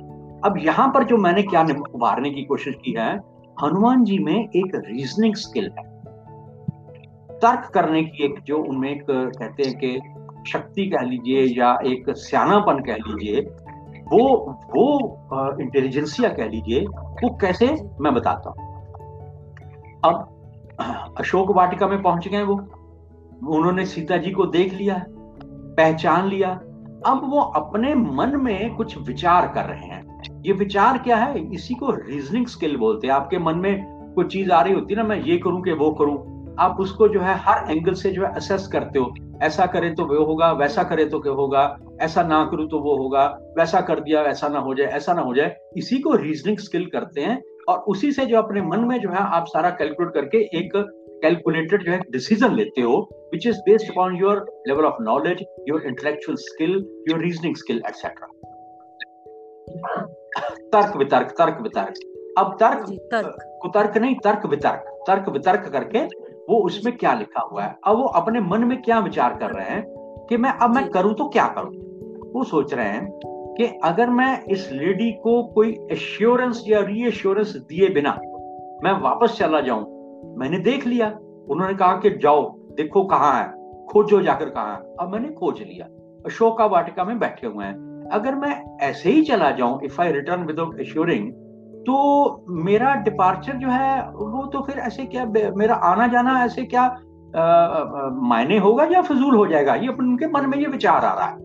अब यहाँ पर जो मैंने क्या उभारने की कोशिश की है हनुमान जी में एक रीजनिंग स्किल है। तर्क करने की एक जो उनमें एक कहते हैं कि शक्ति कह लीजिए या एक सियानापन कह लीजिए, वो वो इंटेलिजेंसिया कह लीजिए, वो कैसे, मैं बताता हूँ। अब, अशोक वाटिका में पहुँच गए वो। उन्होंने सीता जी को देख लिया, पहचान लिया। अब वो अपने मन में कुछ विचार कर रहे हैं। ये विचार क्या है? इसी को रीजनिंग स्किल बोलते हैं। आपके मन में कोई चीज़ आ रही होती है ना, मैं ये करूँ कि वो करूँ। आप उसको जो है हर एंगल से जो है असेस करते हो। ऐसा करें तो वो होगा वैसा करे तो क्या होगा ऐसा ना करूँ तो वो होगा वैसा कर दिया वैसा ना हो जाए ऐसा ना हो जाए। इसी को रीजनिंग स्किल करते हैं और उसी से जो अपने मन में जो है आप सारा कैलकुलेट करके एक कैलकुलेटेड जो है डिसीज़न लेते हो which is based upon your level of knowledge your intellectual skill your reasoning skill etcetera तर्क वितर्क तर्क वितर्क। अब तर्क। कुतर्क नहीं तर्क वितर्क। तर्क वितर्क करके वो उसमें क्या लिखा हुआ है? अब वो अपने मन में क्या विचार कर रहे हैं कि मैं अब मैं करूँ तो क्या करूँ? वो सोच रहे हैं कि अगर मैं इस लेडी को कोई एश्योरेंस या रीएश्योरेंस दिए बिना मैं वापस चला जाऊँ मैंने देख लिया। उन्होंने कहा कि जाओ देखो कहाँ है। खोजो जाकर कहा है। अब मैंने खोज लिया। अशोका वाटिका में बैठे हुए हैं। अगर मैं ऐसे ही चला जाऊँ if I return without assuring तो मेरा डिपार्चर जो है, वो तो फिर ऐसे क्या, मेरा आना जाना ऐसे क्या मायने होगा या फजूल हो जाएगा? ये अपन उनके मन में ये विचार आ रहा है।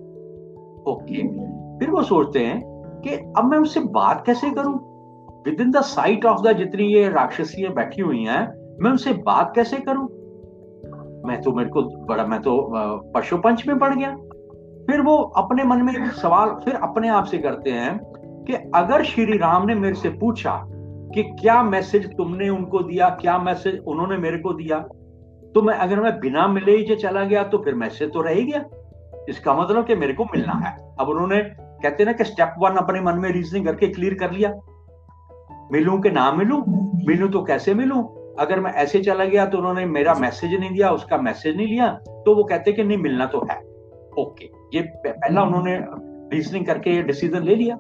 ओके फिर वो सोचते हैं कि अब मैं उससे बात कैसे करूँ? Within the sight of the जितनी ये राक्षसी बैठी हुई हैं, मैं उनसे बात कैसे करूँ? मैं तो मेरे को बड़ा, मैं तो पशुपंच में पड़ गया। फिर वो अपने मन में सवाल, फिर अपने आप से करते हैं कि अगर श्री राम ने मेरे से पूछा कि क्या मैसेज तुमने उनको दिया, क्या मैसेज उन्होंने मेरे को दिया तो मैं, अगर मैं बिना मिले ही चला गया तो फिर मैसेज तो रह गया। इसका मतलब कि मेरे को मिलना है। अब उन्होंने, कहते ना कि स्टेप वन अपने मन में रीजनिंग करके क्लियर कर लिया। मिलूं कि ना मिलूं? मिलूं तो कैसे मिलूं? अगर मैं ऐसे चला गया तो उन्होंने मेरा मैसेज नहीं दिया, उसका मैसेज नहीं लिया तो वो कहते कि नहीं, मिलना तो है। ओके ये पहला उन्होंने रीजनिंग करके डिसीज़न ले लिया।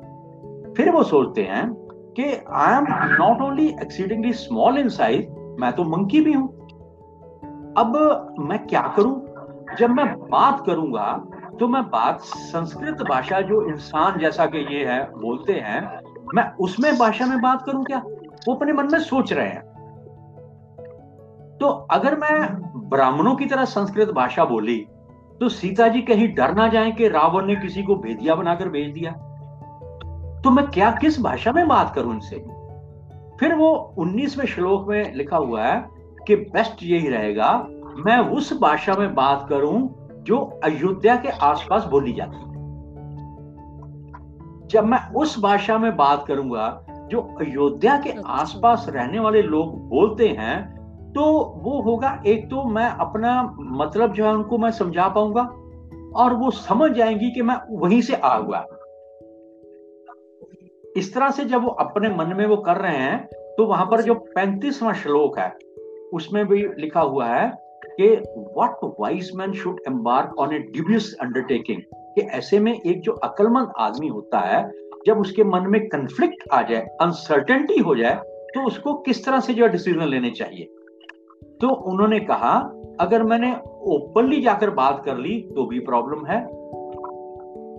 फिर वो सोचते हैं कि I am not only exceedingly small in size मैं तो मंकी भी हूँ। अब मैं क्या करूँ? जब मैं बात करूँगा तो मैं बात संस्कृत भाषा जो इंसान जैसा कि ये है, बोलते हैं, मैं उसमें भाषा में बात करूँ क्या? वो अपने मन में सोच रहे हैं। तो अगर मैं ब्राह्मणों की तरह संस्कृत भाषा बोली तो सीता जी कहीं डर ना जाए कि रावण ने किसी को भेदिया बनाकर भेज दिया। तो मैं क्या किस भाषा में बात करूँ उनसे फिर वो 19वें श्लोक में लिखा हुआ है कि बेस्ट यही रहेगा मैं उस भाषा में बात करूँ जो अयोध्या के आसपास बोली जाती है। जब मैं उस भाषा में बात करूँगा जो अयोध्या के अच्छा। आसपास रहने वाले लोग बोलते हैं तो वो होगा एक तो मैं अपना मतलब जो है उनको मैं समझा पाऊँगा और वो समझ जाएँगी कि मैं वहीं से आ हुआ इस तरह से जब वो अपने मन में वो कर रहे हैं तो वहाँ पर जो पैंतीसवां श्लोक है, उसमें भी लिखा हुआ है कि what wise man should embark on a dubious undertaking कि ऐसे में एक जो अकलमंद आदमी होता है, जब उसके मन में कंफ्लिक्ट आ जाए अनसर्टेनिटी हो जाए तो उसको किस तरह से जो डिसीज़न लेने चाहिए? तो उन्होंने कहा, अगर मैंने ओपनली जाकर बात कर ली तो भी प्रॉब्लम है।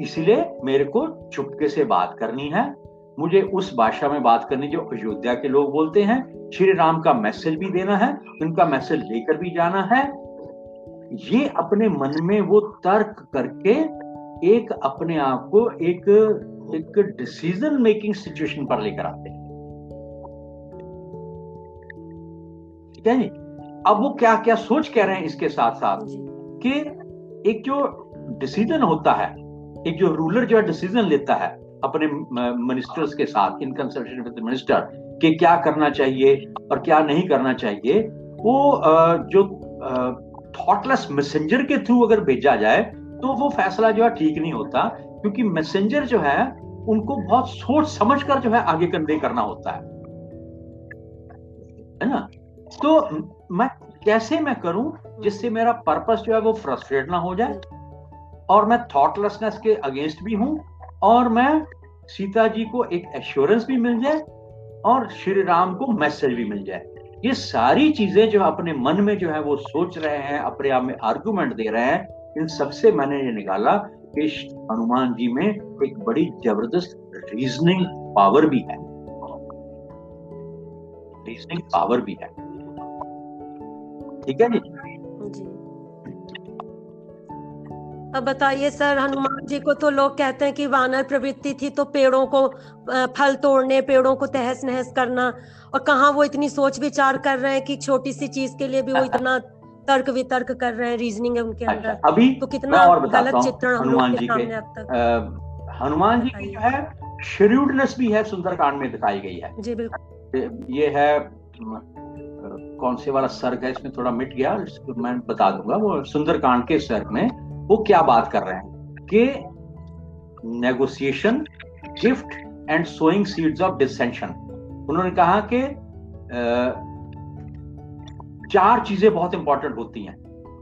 इसलिए मेरे को चुपके से बात करनी है। मुझे उस भाषा में बात करनी जो अयोध्या के लोग बोलते हैं श्री राम का मैसेज भी देना है उनका मैसेज लेकर भी जाना है। ये अपने मन में वो तर्क करके एक अपने आप को एक एक डिसीज़न मेकिंग सिचुएशन पर लेकर आते हैं। ठीक है जी? अब वो क्या क्या सोच कह रहे हैं इसके साथ साथ कि एक जो डिसीज़न होता है एक जो रूलर जो है डिसीज़न लेता है अपने मिनिस्टर्स के साथ इन कंसल्टेशन विद मिनिस्टर कि क्या करना चाहिए और क्या नहीं करना चाहिए, वो जो थॉटलेस मैसेंजर के थ्रू अगर भेजा जाए तो वो फैसला जो है ठीक नहीं होता, क्योंकि मैसेंजर जो है, उनको बहुत सोच समझ कर जो है आगे कन्वे करना होता है। है ना? तो मैं, कैसे मैं करूँ जिससे मेरा पर्पस जो है वो फ्रस्ट्रेट ना हो जाए और मैं थॉटलेसनेस के अगेंस्ट भी हूँ और मैं सीता जी को एक एश्योरेंस भी मिल जाए और श्री राम को मैसेज भी मिल जाए। ये सारी चीज़ें जो अपने मन में जो है वो सोच रहे हैं, अपने आप में आर्गुमेंट दे रहे हैं, इन सबसे मैंने ये निकाला कि हनुमान जी में एक बड़ी ज़बरदस्त रीजनिंग पावर भी है। रीजनिंग पावर भी है। ठीक है जी। अब बताइए सर हनुमान जी को तो लोग कहते हैं कि वानर प्रवृत्ति थी तो पेड़ों को फल तोड़ने पेड़ों को तहस नहस करना। और कहा वो इतनी सोच विचार कर रहे हैं कि छोटी सी चीज़ के लिए भी वो इतना तर्क वितर्क कर रहे हैं रीजनिंग है उनके अच्छा, अंदर। अच्छा, अभी तो कितना गलत चित्रण हनुमान जी के अब तक। हनुमान जी की जो है श्रूडनेस भी है सुंदरकांड में दिखाई गई है। जी बिल्कुल। ये है कौन से वाला सर्ग है इसमें थोड़ा मिट गया मैं बता दूँगा। वो सुंदरकांड के सर्ग में वो क्या बात कर रहे हैं? कि negotiation gift and sowing seeds of dissension उन्होंने कहा कि चार चीज़ें बहुत इंपॉर्टेंट होती हैं।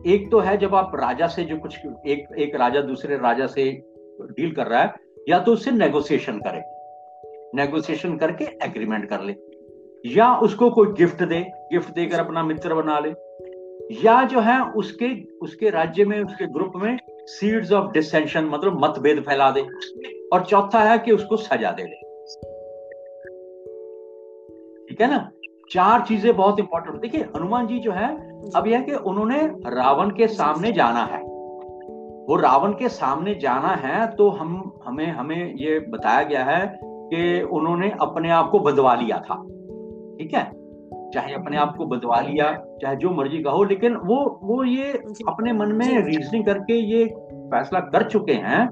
एक तो है जब आप राजा से जो कुछ, एक एक राजा दूसरे राजा से डील कर रहा है, या तो उससे नेगोशिएशन करे। नेगोशिएशन करके एग्रीमेंट कर ले। या उसको कोई गिफ्ट दे गिफ्ट देकर अपना मित्र बना ले। या जो है, उसके उसके राज्य में, उसके ग्रुप में सीड्स ऑफ़ डिसेंशन मतलब मतभेद फैला दे। और चौथा है कि उसको सजा दे दे। ठीक है ना? चार चीज़ें बहुत इंपॉर्टेंट देखिए, हनुमान जी जो है, अब यह कि उन्होंने रावण के सामने जाना है। वो रावण के सामने जाना है तो हम, हमें हमें ये बताया गया है कि उन्होंने अपने आप को बदवा लिया था। ठीक है? चाहे अपने आप को बदवा लिया चाहे जो मर्ज़ी कहो लेकिन वो वो ये अपने मन में रीजनिंग करके ये फैसला कर चुके हैं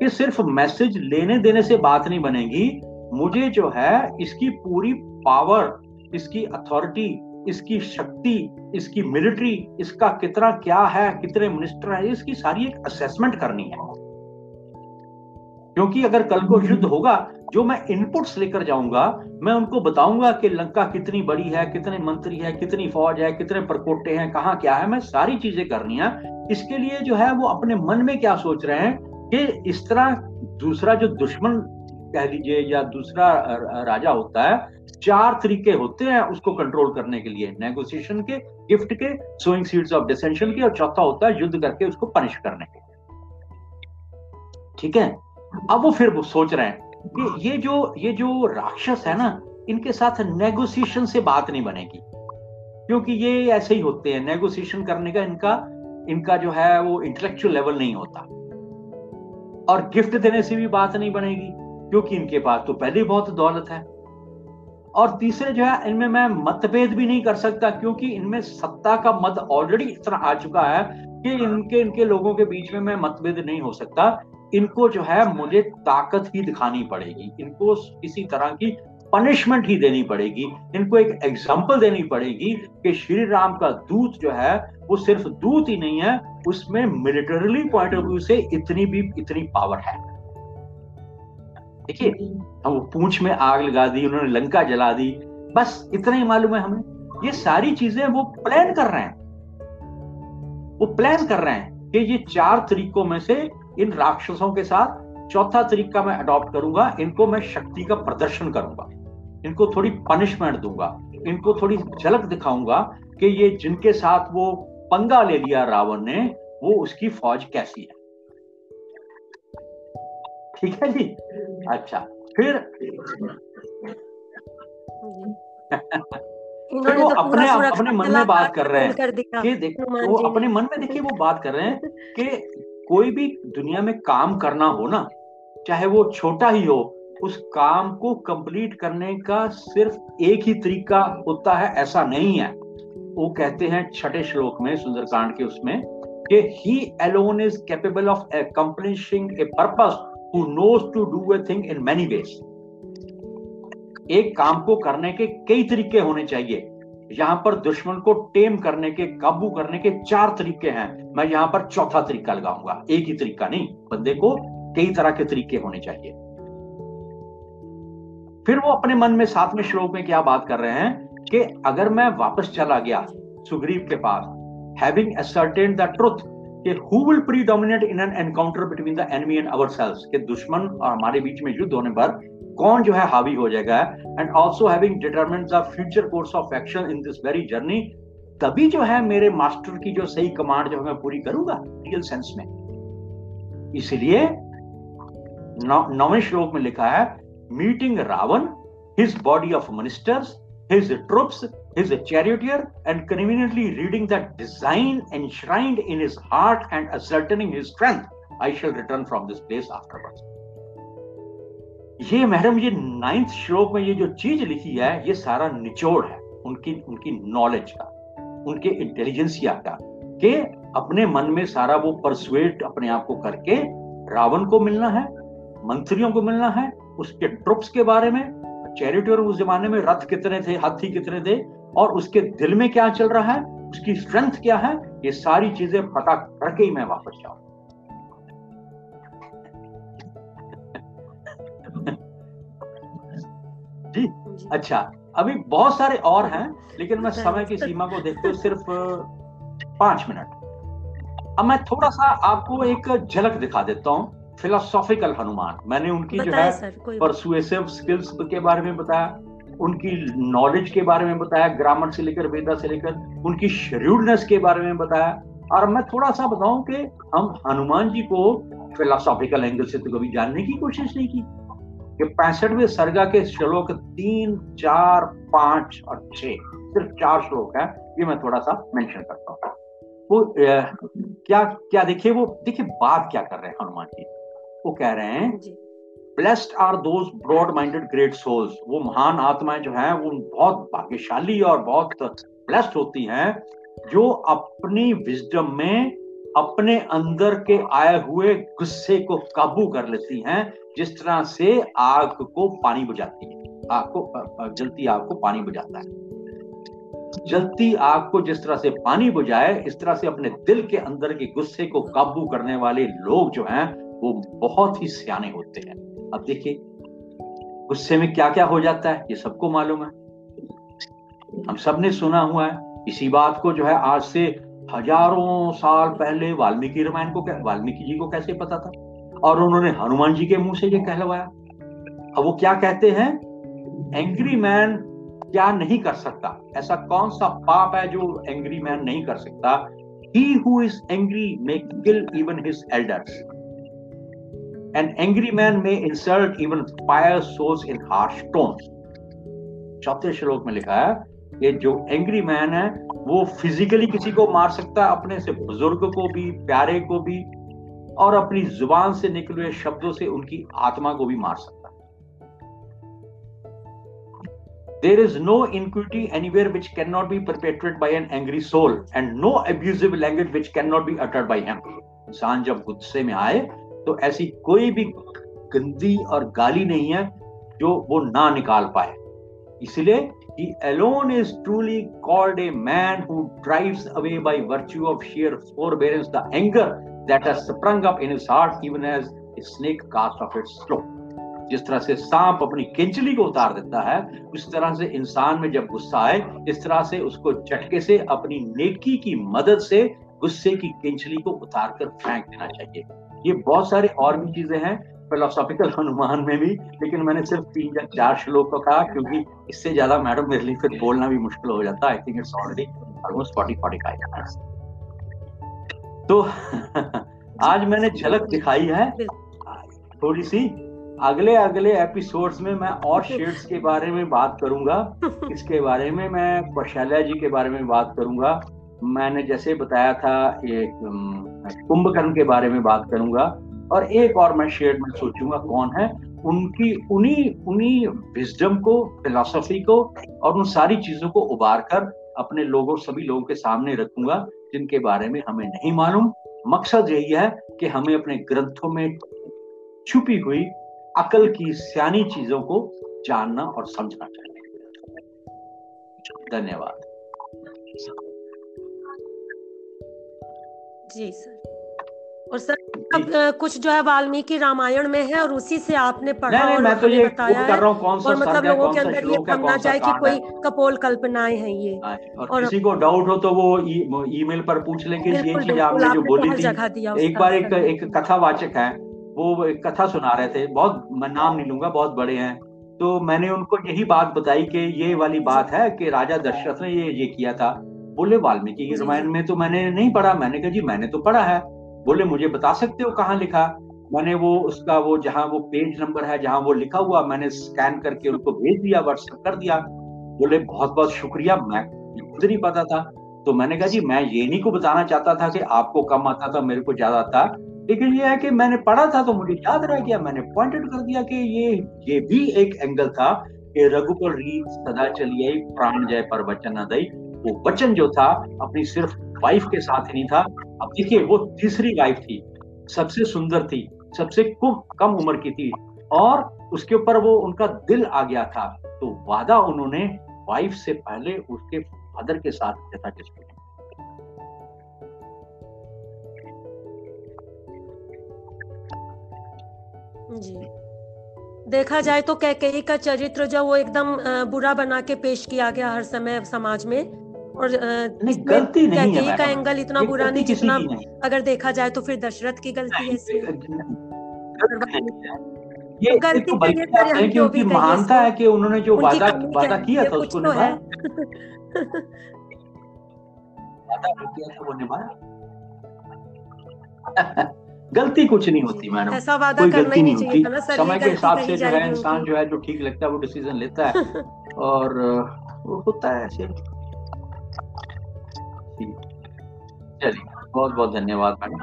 कि सिर्फ़ मैसेज लेने देने से बात नहीं बनेगी। मुझे जो है इसकी पूरी पावर इसकी अथॉरिटी इसकी शक्ति इसकी मिलिट्री इसका कितना क्या है कितने मिनिस्टर है इसकी सारी एक असेसमेंट करनी है। क्योंकि अगर कल को युद्ध होगा, जो मैं इनपुट्स लेकर जाऊँगा, मैं उनको बताऊँगा कि लंका कितनी बड़ी है, कितने मंत्री है, कितनी फौज है, कितने प्रकोटे हैं, कहाँ क्या है, मैं सारी चीज़ें करनी है। इसके लिए जो है, वो अपने मन में क्या सोच रहे हैं कि इस तरह दूसरा जो दुश्मन कह लीजिए या दूसरा राजा होता है, चार तरीके होते हैं उसको कंट्रोल करने के लिए। नेगोशिएशन के गिफ्ट के सोइंग सीड्स ऑफ़ डिसेंशन के, और चौथा होता है युद्ध करके उसको पनिश करने के ठीक है? अब वो फिर वो सोच रहे हैं कि ये जो ये जो राक्षस है ना इनके साथ नेगोशिएशन से बात नहीं बनेगी। क्योंकि ये ऐसे ही होते हैं नेगोशिएशन करने का इनका इनका जो है वो इंटेलेक्चुअल लेवल नहीं होता। और गिफ्ट देने से भी बात नहीं बनेगी क्योंकि इनके पास तो पहले ही बहुत दौलत है। और तीसरे जो है इनमें मैं मतभेद भी नहीं कर सकता क्योंकि इनमें सत्ता का मत ऑलरेडी इतना आ चुका है कि इनके इनके लोगों के बीच में मैं मतभेद नहीं हो सकता। इनको जो है मुझे ताकत ही दिखानी पड़ेगी। इनको किसी तरह की पनिशमेंट ही देनी पड़ेगी। इनको एक एग्ज़ाम्पल देनी पड़ेगी कि श्री राम का दूत जो है, वो सिर्फ़ दूत ही नहीं है, उसमें मिलिटरली पॉइंट ऑफ़ व्यू से इतनी भी, इतनी पावर है। देखिए, हम वो पूंछ में आग लगा दी, उन्होंने लंका जला दी, बस इतना ही मालूम है हमें। ये सारी चीज़ें वो प्लान कर रहे हैं। वो प्लान कर रहे हैं कि ये चार तरीकों में से इन राक्षसों के साथ चौथा तरीका मैं अडॉप्ट करूँगा इनको मैं शक्ति का प्रदर्शन करूँगा। इनको थोड़ी पनिशमेंट दूँगा इनको थोड़ी झलक दिखाऊँगा कि ये जिनके साथ वो पंगा ले लिया रावण ने वो उसकी फौज कैसी है। ठीक है जी? अच्छा फिर [laughs] फिर वो तो अपने अपने मन में बात कर रहे हैं। कि देखो वो अपने मन में देखिए वो बात कर रहे हैं कि कोई भी दुनिया में काम करना हो ना, चाहे वो छोटा ही हो, उस काम को कंप्लीट करने का सिर्फ़ एक ही तरीका होता है, ऐसा नहीं है। वो कहते हैं छठे श्लोक में, सुंदरकांड के उसमें, कि he alone is capable of accomplishing a purpose who knows to do a thing in many ways एक काम को करने के कई तरीके होने चाहिए। यहाँ पर दुश्मन को टेम करने के, काबू करने के चार तरीके हैं। मैं यहाँ पर चौथा तरीका लगाऊँगा। एक ही तरीका नहीं, बंदे को कई तरह के तरीके होने चाहिए। फिर वो अपने मन में साथ में श्लोक में क्या बात कर रहे हैं कि अगर मैं वापस चला गया सुग्रीव के पास हैविंग असर्टेन द ट्रुथ कि who will predominate in an encounter between the enemy and our selves के दुश्मन और हमारे बीच में युद्ध होने पर कौन जो है हावी हो जाएगा? And also having determine the future course of action in this very journey तभी जो है मेरे मास्टर की जो सही कमांड जो है मैं पूरी करूँगा रियल सेंस में। इसलिए नौवें श्लोक में लिखा है meeting Ravan his body of ministers his troops, his charioteer, and conveniently reading the design enshrined in his heart and ascertaining his strength, I shall return from this place afterwards. ये madam ये ninth श्लोक में ये जो चीज़ लिखी है ये सारा निचोड़ है उनकी उनकी नॉलेज का उनके इंटेलिजेंसिया का कि अपने मन में सारा वो परसुएट अपने आप को करके रावण को मिलना है मंत्रियों को मिलना है उसके ट्रुप्स के बारे में चैरिटी उस जमाने में रथ कितने थे हाथी कितने थे और उसके दिल में क्या चल रहा है? उसकी स्ट्रेंथ क्या है? ये सारी चीज़ें पता करके ही मैं वापस जाऊँ। [laughs] जी अच्छा अभी बहुत सारे और हैं लेकिन मैं समय की सीमा को देखते हुए सिर्फ़ पाँच मिनट। अब मैं थोड़ा सा आपको एक झलक दिखा देता हूँ फिलोसॉफिकल हनुमान। मैंने उनकी जो है परसुएसिव स्किल्स के बारे में बताया। उनकी नॉलेज के बारे में बताया ग्रामर से लेकर वेदा से लेकर उनकी शेड्यूल्डनेस के बारे में बताया। और मैं थोड़ा सा बताऊँ कि हम हनुमान जी को फिलोसॉफिकल एंगल से तो कभी जानने की कोशिश नहीं की कि पैंसठवें सर्गा के श्लोक तीन चार पाँच और छह सिर्फ़ चार श्लोक है ये मैं थोड़ा सा मेंशन करता हूँ। वो आ, क्या क्या देखिए वो देखिए बात क्या कर रहे हैं हनुमान जी? वो कह रहे हैं blessed are those broad minded great souls वो महान आत्माएँ जो हैं, वो बहुत भाग्यशाली और बहुत ब्लेस्ड होती हैं, जो अपनी विजडम में अपने अंदर के आए हुए गुस्से को काबू कर लेती हैं, जिस तरह से आग को पानी बुझाती है। आग को जलती आग को पानी बुझाता है। जलती आग को जिस तरह से पानी बुझाए, इस तरह से अपने दिल के अंदर के गुस्से को काबू करने वाले लोग जो हैं, वो बहुत ही सियाने होते हैं। अब देखिए, गुस्से में क्या क्या हो जाता है, ये सबको मालूम है। हम सबने सुना हुआ है, इसी बात को जो है आज से हज़ारों साल पहले वाल्मीकि रामायण को वाल्मीकि जी को कैसे पता था? और उन्होंने हनुमान जी के मुँह से ये कहलवाया। अब वो क्या कहते हैं? एंग्री मैन क्या नहीं कर सकता? ऐसा कौन सा पाप है जो एंग्री मैन नहीं कर सकता? He who is angry may kill even his elders An angry man may insult even fire souls in harsh tones. चौथे श्लोक में लिखा है कि जो एंग्री मैन है वो फिजिकली किसी को मार सकता है अपने से बुज़ुर्ग को भी प्यारे को भी और अपनी ज़ुबान से निकले हुए शब्दों से उनकी आत्मा को भी मार सकता है There is no iniquity anywhere which cannot be perpetrated by an angry soul and no abusive language which cannot be uttered by him. इंसान जब गुस्से में आए तो ऐसी कोई भी गंदी और गाली नहीं है जो वो ना निकाल पाए। इसलिए alone is truly called a man who drives away by virtue of sheer forbearance the anger that has sprung up in his heart even as a snake cast off its slough जिस तरह से सांप अपनी किंचली को उतार देता है, उस तरह से इंसान में जब गुस्सा आए, इस तरह से उसको झटके से अपनी नेकी की मदद से गुस्से की किंचली को उतार कर फेंक देना चाहिए। ये बहुत सारी और भी चीज़ें हैं फिलोसॉफिकल हनुमान में भी, लेकिन मैंने सिर्फ़ तीन या चार श्लोक को कहा, क्योंकि इससे ज़्यादा मैडम मेरे लिए फिर बोलना भी मुश्किल हो जाता I think it's already almost forty forty five तो [laughs] आज मैंने झलक दिखाई है। थोड़ी सी अगले अगले एपिसोड्स में मैं और शेड्स के बारे में बात करूँगा। इसके बारे में मैं कौशल्या जी के बारे में बात करूँगा। मैंने जैसे बताया था, एक कुंभकर्ण के बारे में बात करूँगा और एक और मैं शेयर में सोचूँगा कौन है, उनकी, उन्हीं उन्हीं विजडम को फिलोसफी को और उन सारी चीज़ों को उबार कर अपने लोगों, सभी लोगों के सामने रखूँगा जिनके बारे में हमें नहीं मालूम। मकसद यही है कि हमें अपने ग्रंथों में छुपी हुई अकल की सियानी चीज़ों को जानना और समझना चाहिए। धन्यवाद। जी सर। और सर अब कुछ जो है वाल्मीकि रामायण में है और उसी से आपने पढ़ा नहीं, और मैं तो ये बताया कर रहा हूँ कौन सा और मतलब लोगों के अंदर ये समझना चाहे कि कोई कपोल कल्पनाएँ हैं ये। हाँ, और, और किसी को डाउट हो तो वो ईमेल पर पूछ लेंगे ये चीज़ आपने जो बोली थी। एक बार एक एक कथावाचक है वो एक कथा सुना रहे थे बहुत मैं नाम नहीं लूँगा बहुत बड़े हैं। तो मैंने उनको यही बात बताई कि ये वाली बात है कि राजा दशरथ ने ये ये किया था। बोले वाल्मीकि रामायण में तो मैंने नहीं पढ़ा. मैंने कहा जी मैंने तो पढ़ा है। बोले मुझे बता सकते हो कहाँ लिखा? मैंने वो उसका वो जहाँ वो पेज नंबर है जहाँ वो लिखा हुआ मैंने स्कैन करके उनको भेज दिया व्हाट्सएप कर दिया। बोले बहुत बहुत शुक्रिया मैं खुद नहीं पता था। तो मैंने कहा जी मैं ये नहीं को बताना चाहता था कि आपको कम आता था मेरे को ज़्यादा आता। लेकिन ये है कि मैंने पढ़ा था तो मुझे याद रह गया मैंने पॉइंटेड कर दिया कि ये ये भी एक एंगल था कि रघुपर रीत सदा चलिए प्राण जय पर वचन दई वो वचन जो था, अपनी सिर्फ़ वाइफ के साथ ही नहीं था। अब देखिए, वो तीसरी वाइफ थी, सबसे सुंदर थी, सबसे कम उम्र की थी और उसके ऊपर वो उनका दिल आ गया था। तो वादा उन्होंने वाइफ से पहले उसके फादर के साथ किया। था जिसको जी। देखा जाए तो कैकेयी का चरित्र जो वो एकदम बुरा बना के पेश किया गया हर समय समाज में। और गलती नहीं है का एंगल इतना बुरा नहीं जितना अगर देखा जाए तो फिर दशरथ की गलती है ये तो गलती तो बल्कि है। कि उनकी महानता है कि उन्होंने जो वादा वादा किया था उसको तो निभाया वादा किया था वो निभाया। गलती कुछ नहीं होती मैडम। ऐसा वादा कोई गलती नहीं होती। समय के हिसाब से जो है इंसान जो है जो ठीक लगता है वो डिसीज़न लेता है। [laughs] और होता है ऐसे। चलिए बहुत बहुत धन्यवाद मैडम।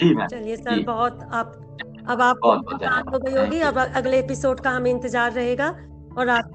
जी मैम। चलिए सर बहुत आप अब आप बहुत बहुत हो गई होगी अब अगले एपिसोड का हमें इंतज़ार रहेगा और आप